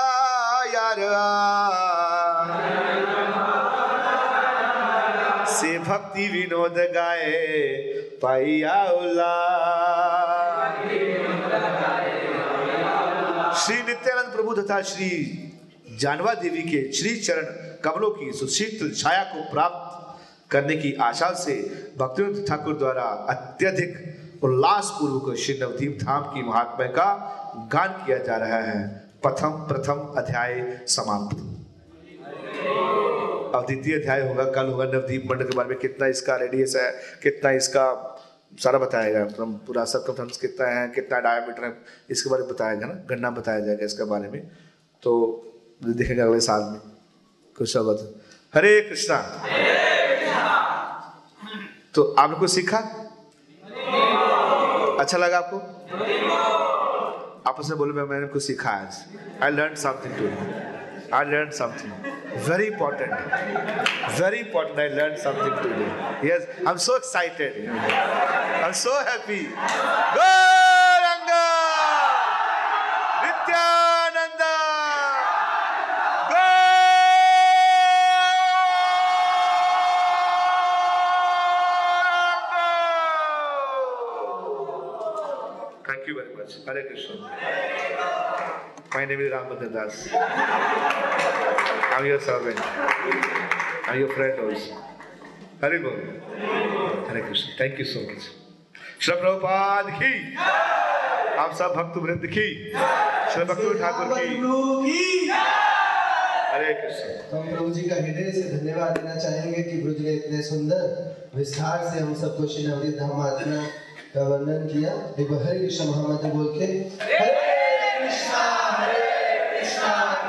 यारवा। भक्ति विनोद गाए श्री नित्यानंद प्रभु तथा श्री जानवा देवी के श्री चरण कमलों की सुशीतल छाया को प्राप्त करने की आशा से भक्तिवंत ठाकुर द्वारा अत्यधिक उल्लास पूर्वक श्री नवदीप धाम की महात्मा का गान किया जा रहा है। प्रथम प्रथम अध्याय समाप्त। अब द्वितीय अध्याय होगा, कल होगा नवदीप मंडल के बारे में, कितना इसका रेडियस है, कितना इसका सारा बताया बताएगा पूरा सर्कमफ्रेंस कितना है, कितना डायमीटर है, इसके बारे में बताएगा ना, गणना बताया जाएगा इसके बारे में। तो देखेंगे अगले साल में कुछ शब्द हरे कृष्णा। तो आप लोग को सीखा? अच्छा लगा आपको? आपस में बोले मैंने कुछ सीखा आज। I learn something too I learn something very important. Very important i learned something today. Yes i'm so excited. I'm so happy. Gauranga! Thank you very much. Hare krishna my name is Ramadan Das. I'm your servant. I'm your friend also. Hari Bol. Hare Krishna. Thank you so much. Shri Prabhupada की आप सब भक्त वृंद की श्री भक्त ठाकुर की हरे कृष्ण हम प्रभु जी का हृदय से धन्यवाद देना चाहेंगे कि ब्रज ने इतने सुंदर विस्तार से हम सबको श्री नवदीप धाम आत्मा का वर्णन किया एक हरे कृष्ण महामंत्र बोल के हरे कृष्णा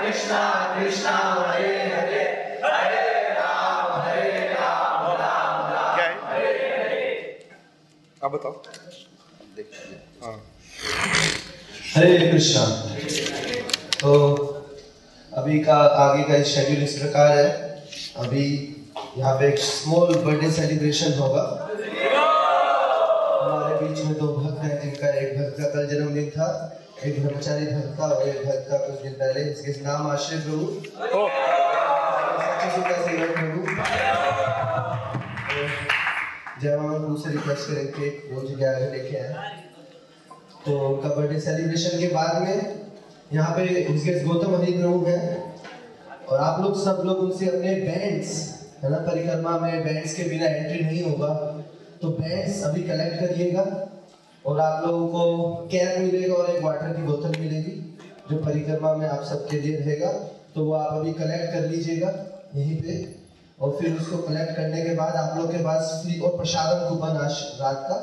कृष्णा कृष्णा कृष्णा हरे हरे। हरे राम हरे राम राम राम क्या है? आप बताओ। हाँ। हरे कृष्णा। तो अभी का आगे का शेड्यूल इस प्रकार है। अभी यहाँ पे एक स्मॉल बर्थडे सेलिब्रेशन होगा। हमारे बीच में दो भक्त हैं जिनका एक भक्त का कल जन्मदिन था। एक ब्रह्मचारी भक्त का और एक भक्त का कुछ दिन पहले इसके नाम आश्रय प्रभु। सच्ची सुखा सेवक प्रभु। तो जय मामा प्रभु से रिक्वेस्ट करें कि रोज ग्यारह लेके आए। तो उनका बर्थडे सेलिब्रेशन के बाद में यहाँ पे उसके गौतम हरि प्रभु है। और आप लोग सब लोग उनसे अपने बैंड्स है ना परिक्रमा में बैंड्स के बिना एंट्री नहीं होगा। तो बैंड्स अभी कलेक्ट करिएगा। और आप लोगों को कैप मिलेगा और एक वाटर की बोतल मिलेगी जो परिक्रमा में आप सबके लिए रहेगा। तो वो आप अभी कलेक्ट कर लीजिएगा यहीं पे। और फिर उसको कलेक्ट करने के बाद आप लोग के पास फ्री और प्रसादम कूपन आज रात का।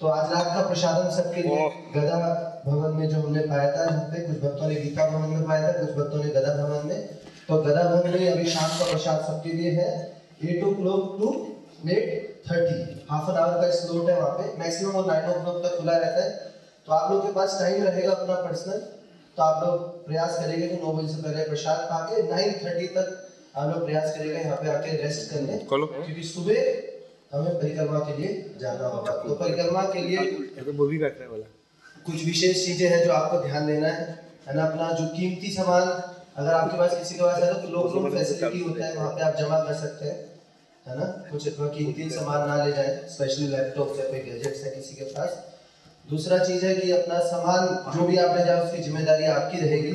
तो आज रात का प्रसादम सबके लिए गदा भवन में जो हमने पाया था यहाँ पे कुछ भक्तों ने गीता भवन में पाया था कुछ भक्तों ने गदा भवन में। तो गदा भवन में अभी शाम का प्रसाद सबके लिए है। Eight o'clock to eight thirty. Half an hour का स्लॉट है वहाँ पे। मैक्सिमम और नाइन ओ क्लॉक तक खुला रहता है। तो आप लोग के पास टाइम रहेगा अपना पर्सनल तो आप लोग प्रयास करेंगे कि नौ बजे से पहले प्रसाद पा के नाइन थर्टी तक आप लोग प्रयास करेंगे यहाँ पे आके रेस्ट करने। क्योंकि सुबह हमें परिक्रमा के लिए जाना होगा। तो परिक्रमा के लिए मूवी काटने वाला। कुछ विशेष चीज़ें हैं जो आपको ध्यान देना है। है ना अपना जो कीमती सामान अगर आपके पास किसी के पास है तो लोग फैसिलिटी होता है वहाँ पे आप जमा कर सकते हैं। है ना? कुछ इतना कीमती सामान ना ले जाए स्पेशली लैपटॉप या कोई गैजेट्स है किसी के पास। दूसरा चीज़ है कि अपना सामान जो भी आप ले जाए उसकी ज़िम्मेदारी आपकी रहेगी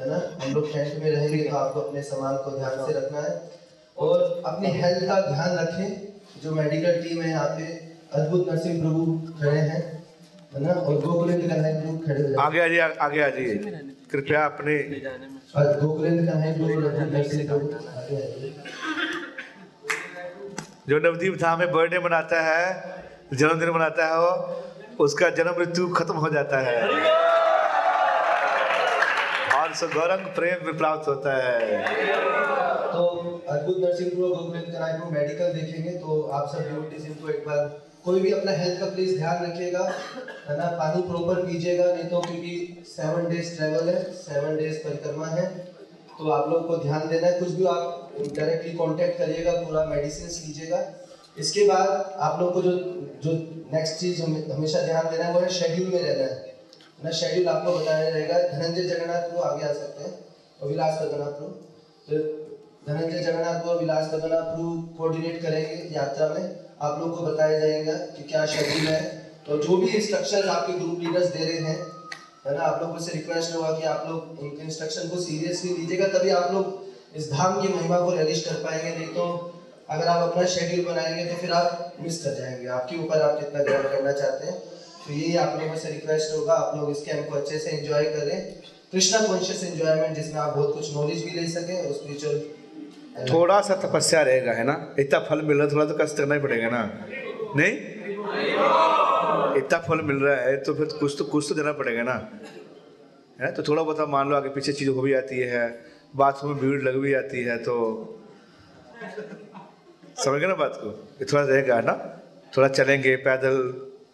है ना? हम लोग टेंट में रहेंगे तो आपको अपने सामान को ध्यान से रखना है। और अपनी हेल्थ का ध्यान रखें जो मेडिकल टीम है यहाँ पे अद्भुत नरसिंह प्रभु खड़े हैं है ना? और गोकुलेंद्र प्रभु खड़े हो। आगे आ जाइए आगे आ जाइए कृपया अपने गोकुलेंद्र कन्हई प्रभु नरसिंह आगे आइए। जो नवदीप धाम में बर्थडे मनाता है, जन्मदिन मनाता है वो, उसका जन्म ऋतु खत्म हो जाता है। और सो गौरंग प्रेम भी प्राप्त होता है। तो अद्भुत नरसिंह प्रभु गोकुलेंद्र कन्हई प्रभु मेडिकल देखेंगे तो आप सब डिवोटीज को एक बार कोई भी अपना हेल्थ का प्लीज़ ध्यान रखिएगा, है ना? पानी प्रॉपर पीजिएगा, नहीं तो क्योंकि सेवन डेज़ ट्रेवल है सेवन डेज़ परिक्रमा है। तो आप लोग को ध्यान देना है, कुछ भी आप डायरेक्टली कांटेक्ट करिएगा, पूरा मेडिसिन लीजिएगा। इसके बाद आप लोग को जो जो नेक्स्ट चीज़ हमें, हमेशा ध्यान देना है, वो है शेड्यूल में रहना है। ना शेड्यूल आपको बताया रहेगा। धनंजय जगन्नाथ को आगे आ सकते हैं और विलास जगन्नाथ को तो धनंजय जगन्नाथ को विलास जगन्नाथ प्रभु कोऑर्डिनेट करेंगे यात्रा में। आप लोग को बताया जाएगा कि क्या शेड्यूल है। तो जो भी इंस्ट्रक्शन आपके ग्रुप लीडर्स दे रहे हैं है ना? आप लोगों से रिक्वेस्ट होगा कि आप लोग उनके इंस्ट्रक्शन को सीरियसली लीजिएगा, तभी आप लोग इस धाम की महिमा को रियलिश कर पाएँगे। नहीं तो अगर आप अपना शेड्यूल बनाएँगे तो फिर आप मिस कर जाएँगे। आपके ऊपर आप कितना ध्यान करना चाहते हैं तो यही आप लोगों से रिक्वेस्ट होगा। आप लोग इस कैंप को अच्छे से एंजॉय करें। कृष्णा कॉन्शियस एंजॉयमेंट जिसमें आप बहुत कुछ नॉलेज भी ले सकें और स्पिरिचुअल थोड़ा सा तपस्या रहेगा, है ना? इतना फल मिल रहा थोड़ा तो कष्ट करना ही पड़ेगा ना? नहीं? इतना फल मिल रहा है तो फिर कुछ तो कुछ तो देना पड़ेगा ना। है? ना तो थोड़ा बहुत मान लो आगे पीछे चीज़ हो भी जाती है, बाथरूम में भीड़ लग भी जाती है तो समझ गए ना बात को? ये थोड़ा रहेगा ना? थोड़ा चलेंगे, पैदल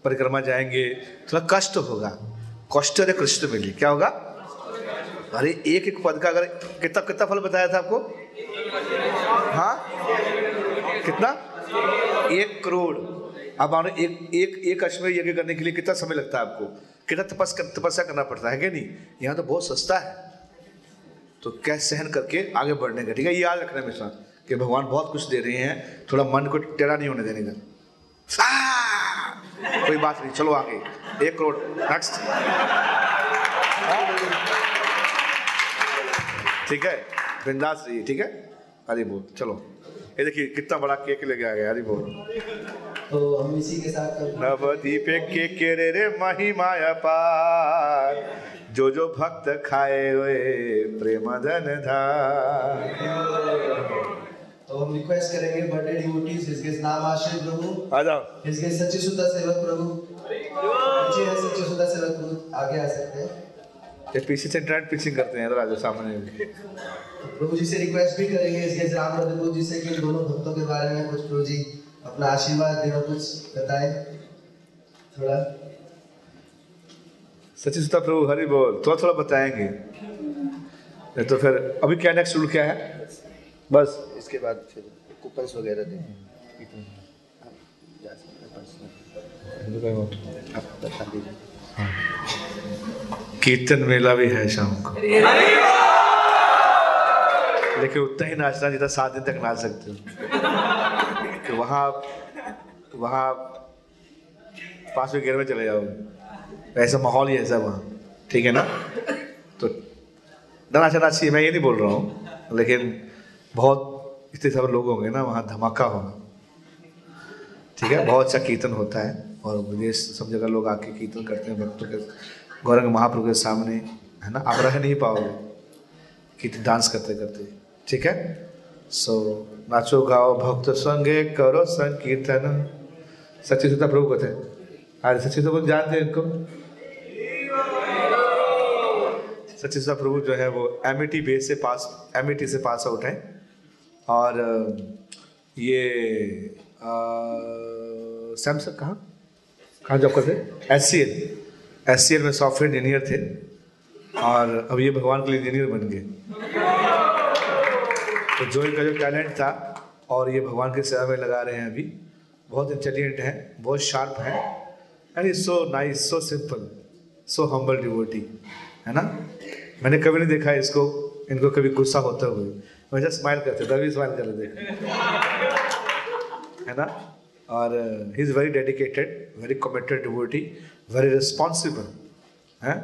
परिक्रमा जाएँगे, थोड़ा कष्ट होगा। कष्ट और कृष्ण मिली क्या होगा? अरे, एक एक पद का अगर कितना कितना फल बताया था आपको? हाँ? कितना? एक करोड़। अब एक एक एक अश्वमेध यज्ञ करने के लिए कितना समय लगता है आपको? कितना तपस कर, तपस्या करना पड़ता है क्या नहीं? यहाँ तो बहुत सस्ता है। तो क्या सहन करके आगे बढ़ने का ठीक है? याद रखना हमेशा कि भगवान बहुत कुछ दे रहे हैं थोड़ा मन को टेढ़ा नहीं होने देने का। कोई बात नहीं चलो आगे। एक करोड़ नेक्स्ट ठीक है? बिंदास रहिए ठीक है? हरी बोल चलो। ये देखिए कितना बड़ा केक लेके आ गया हरी बोल तो हम इसी के साथ नवदीप के केरे रे महिमा पार। जो जो भक्त खाए हुए प्रेम धन धार। तो हम रिक्वेस्ट करेंगे बर्थडे डिवोटीज जिसके नाम आश्रित प्रभु आ जाओ। जिसके सच्ची सुधा सेवक प्रभु। पीछे है सच्ची सुधा सेवक प्रभु आगे आ सकते हैं। ये पीछे से इंटरनेट पिचिंग करते हैं जाओ सामने। भी प्रभु जी से रिक्वेस्ट भी करेंगे इसके राम प्रभु जी से कि दोनों भक्तों के बारे में कुछ प्रभु जी अपना आशीर्वाद देना कुछ बताएँ थोड़ा। सच्ची सुता प्रभु हरि बोल। थोड़ा थोड़ा बताएँगे। नहीं तो फिर अभी क्या नेक्स्ट रूल क्या है? बस। इसके बाद फिर कूपन्स वगैरह दें आप जा सकते हैं दीजिए। कीर्तन मेला भी है शाम को। लेकिन उतना ही नाचना जितना सात दिन तक नाच सकते हो। कि वहाँ वहाँ पाँचवें गियर में चले जाओगे ऐसा माहौल ही ऐसा वहाँ। ठीक है ना? तो ना नाचना चाहिए मैं ये नहीं बोल रहा हूँ, लेकिन बहुत इतने सब लोग होंगे ना, वहाँ धमाका होगा। ठीक है? बहुत अच्छा कीर्तन होता है, और विदेश सब जगह लोग आके कीर्तन करते हैं, भक्तों के, गौरंग महाप्रभु के सामने, है ना? आप रह नहीं पाओगे, कीर्तन डांस करते करते ठीक है? सो नाचो, गाओ, भक्त संगे करो संकीर्तन। सच्ची सुता प्रभु कहते हैं आज सच्ची तो जानते हैं इनको। सच्ची सुता प्रभु जो है वो एम ई टी बेस से पास एम ई टी से पास आउट है। और ये सैमसंग कहाँ? कहाँ जॉब करते S C L S C L में सॉफ्टवेयर इंजीनियर थे। और अब ये भगवान के लिए इंजीनियर बन गए। तो जो इनका जो टैलेंट था और ये भगवान की सेवा में लगा रहे हैं अभी, बहुत इंटेलिजेंट है, बहुत शार्प है and is so nice so simple so humble devotee है ना? मैंने कभी नहीं देखा इसको, इनको कभी गुस्सा होते हुए। मैं वैसे स्माइल करते तभी स्माइल कर रहे है ना? और he is very dedicated very committed devotee very responsible है?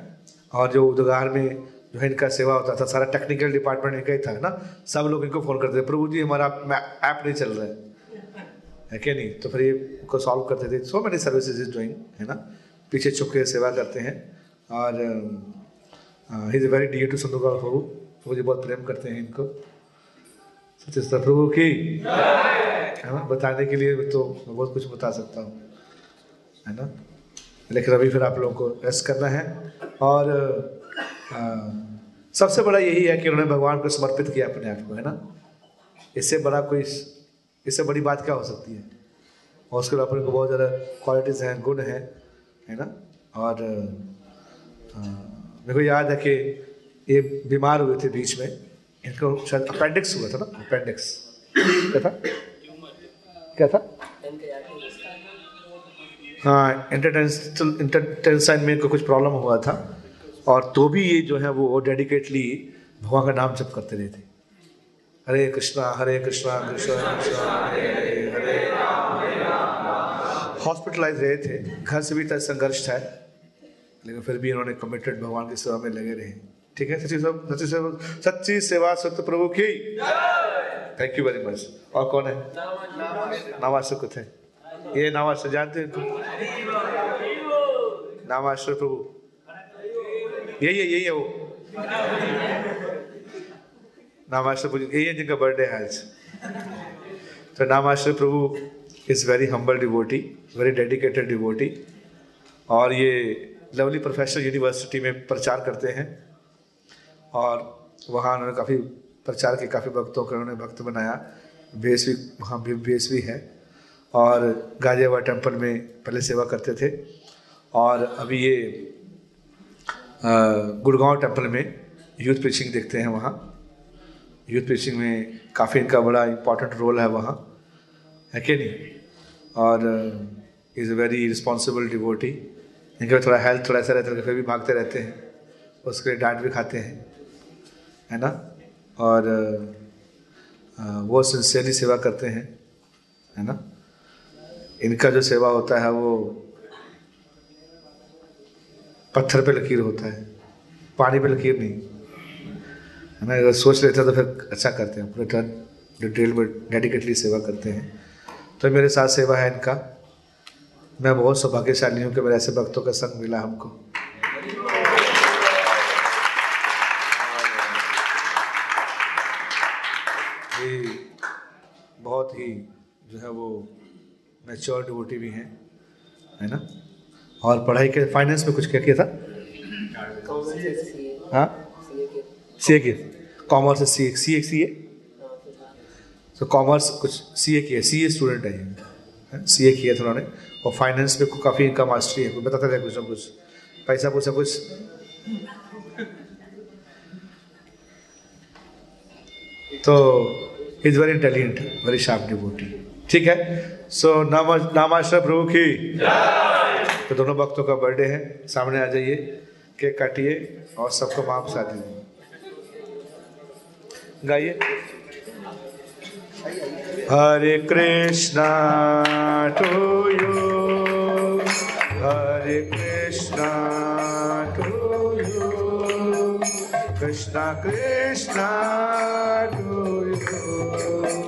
और जो उद्गार में जो है इनका सेवा होता था, सारा टेक्निकल डिपार्टमेंट इनका ही था ना? सब लोग इनको फ़ोन करते थे, प्रभु जी, हमारा ऐप नहीं चल रहा है। है क्या नहीं? तो फिर ये को सॉल्व करते थे। So many services is doing है ना? पीछे छुप के सेवा करते हैं। और is very dear to Santogaur Prabhu Prabhu ji बहुत प्रेम करते हैं इनको। सचिस्ता प्रभु की। है ना? बताने के लिए तो बहुत कुछ बता सकता हूँ। है ना? लेकिन अभी फिर आप लोगों को रेस्ट करना है। और। सबसे बड़ा यही है कि उन्होंने भगवान को समर्पित किया अपने आप को, है ना? इससे बड़ा कोई इससे बड़ी बात क्या हो सकती है? और उसके अपने को बहुत ज़्यादा क्वालिटीज़ हैं, गुण हैं, है ना? और मेरे को याद है कि ये बीमार हुए थे बीच में। इनको शायद अपेंडिक्स हुआ था ना? अपेंडिक्स क्या था? क्या था? हाँ इंटरटेंसाइन में कुछ प्रॉब्लम हुआ था। और तो भी ये जो है वो डेडिकेटली भगवान का नाम जप करते रहते हरे कृष्णा हरे कृष्णा कृष्णा कृष्णा, हरे हरे हॉस्पिटलाइज रहे थे। घर से भी तक संघर्ष था। लेकिन फिर भी इन्होंने कमिटेड भगवान की सेवा में लगे रहे। ठीक है, सच्ची सच्ची सेवा सच्ची सेवा सत्य प्रभु की। थैंक यू वेरी मच और कौन है? नामाश्र कुछ ये नामाश्र जानते हैं नामाश्र प्रभु। यही है यही है वो। नामाश्र प्रभु यही है जिनका बर्थडे है आज। तो Namashra Prabhu is very humble devotee very dedicated devotee और ये लवली प्रोफेशनल यूनिवर्सिटी में प्रचार करते हैं। और वहाँ उन्होंने काफ़ी प्रचार के काफ़ी भक्तों को उन्होंने भक्त बनाया। बेस भी, वहाँ भी बेस भी है। और गाजियाबाद टेंपल में पहले सेवा करते थे। और अभी ये गुड़गांव टेंपल में यूथ प्रीचिंग देखते हैं वहाँ। यूथ प्रीचिंग में काफ़ी इनका बड़ा इंपॉर्टेंट रोल है वहाँ। है कि नहीं? और is a very responsible devotee इनका थोड़ा हेल्थ थोड़ा ऐसा रहता है फिर भी भागते रहते हैं। उसके लिए डांट भी खाते हैं। है ना? और वो सिंसियरली सेवा करते हैं। है ना? इनका जो सेवा होता है वो पत्थर पे लकीर होता है, पानी पे लकीर नहीं। है ना, अगर सोच लेते हैं तो फिर अच्छा करते हैं, पूरे टर्न डिटेल में डेडिकेटली सेवा करते हैं। तो मेरे साथ सेवा है इनका। मैं बहुत सौभाग्यशाली हूँ कि मेरे ऐसे भक्तों का संग मिला हमको। बहुत ही जो है वो मैच्योर डिवोटी भी हैं, है ना? और पढ़ाई के फाइनेंस में कुछ क्या किया था? हाँ? सी ए किया। कॉमर्स सी ए सी ए सी ए तो कॉमर्स कुछ सी ए किया। सी ए स्टूडेंट है सी ए किया था उन्होंने। और फाइनेंस में काफ़ी इनका मास्टरी है। बताता था कुछ ना कुछ? पैसा पूछा कुछ? तो is very intelligent very sharp devotee ठीक है? सो नामा, नामाश्रय प्रभु की। तो दोनों भक्तों का बर्थडे है। सामने आ जाइए, केक काटिए और सबको माँ बसा दीजिए। गाइए। Hare Krishna to you Hare Krishna to you Krishna Krishna to you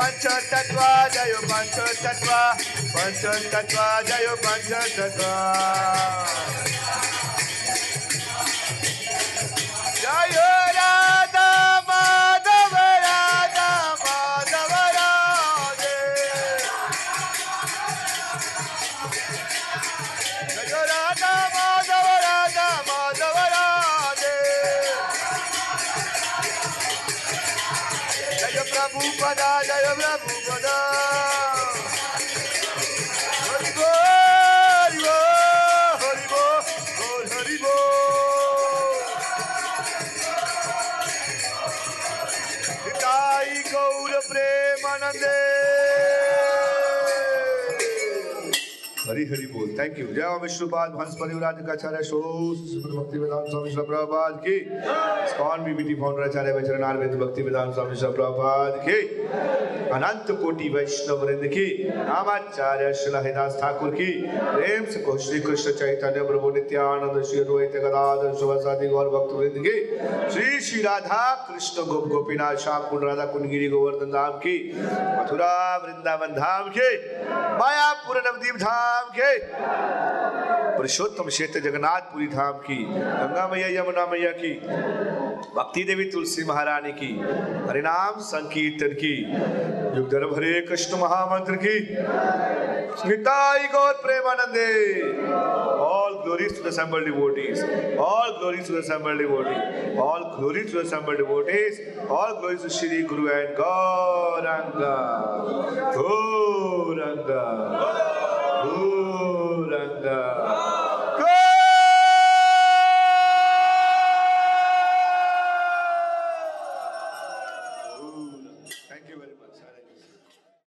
panchatatwa jayo panchatatwa. Panchatatwa jayo panchatatwa. Jayo panchatatwa jayo Jaya Jaya Brahmi thank you जय विष्णुपाद हंस परिवराज आचार्य शो भक्ति वेदांत स्वामी प्रभुपाद की स्कॉन बीबीटी फाउंडर आचार्य वचरनार वेद भक्ति वेदांत स्वामी प्रभुपाद की अनंत कोटि वैष्णव वृंद की नामाचार्य श्री हरिदास ठाकुर की प्रेम से को श्री कृष्ण चैतन्य प्रभु नित्यानंद श्री अद्वैत गदाधर सुभासादि गौर भक्त वृंद की श्री श्री राधा कृष्ण गोप गोपीनाथ श्याम कुंड राधा कुंड गिरी गोवर्धन धाम की मथुरा वृंदावन धाम के मायापुर नवदीप धाम के पुरुषोत्तम क्षेत्र जगन्नाथ पुरी धाम की, गंगा मैया, यमुना मैया की, भक्ति देवी तुलसी महारानी की, हरिनाम संकीर्तन की, युगधर हरे कृष्ण महामंत्र की। स्मिताई गौर प्रेमानंदे। All glory to the assemble devotees all glory to the assemble devotee all glory to the assemble devotees all glory to Shri guru and Gauranga Gauranga আলহামদুলিল্লাহ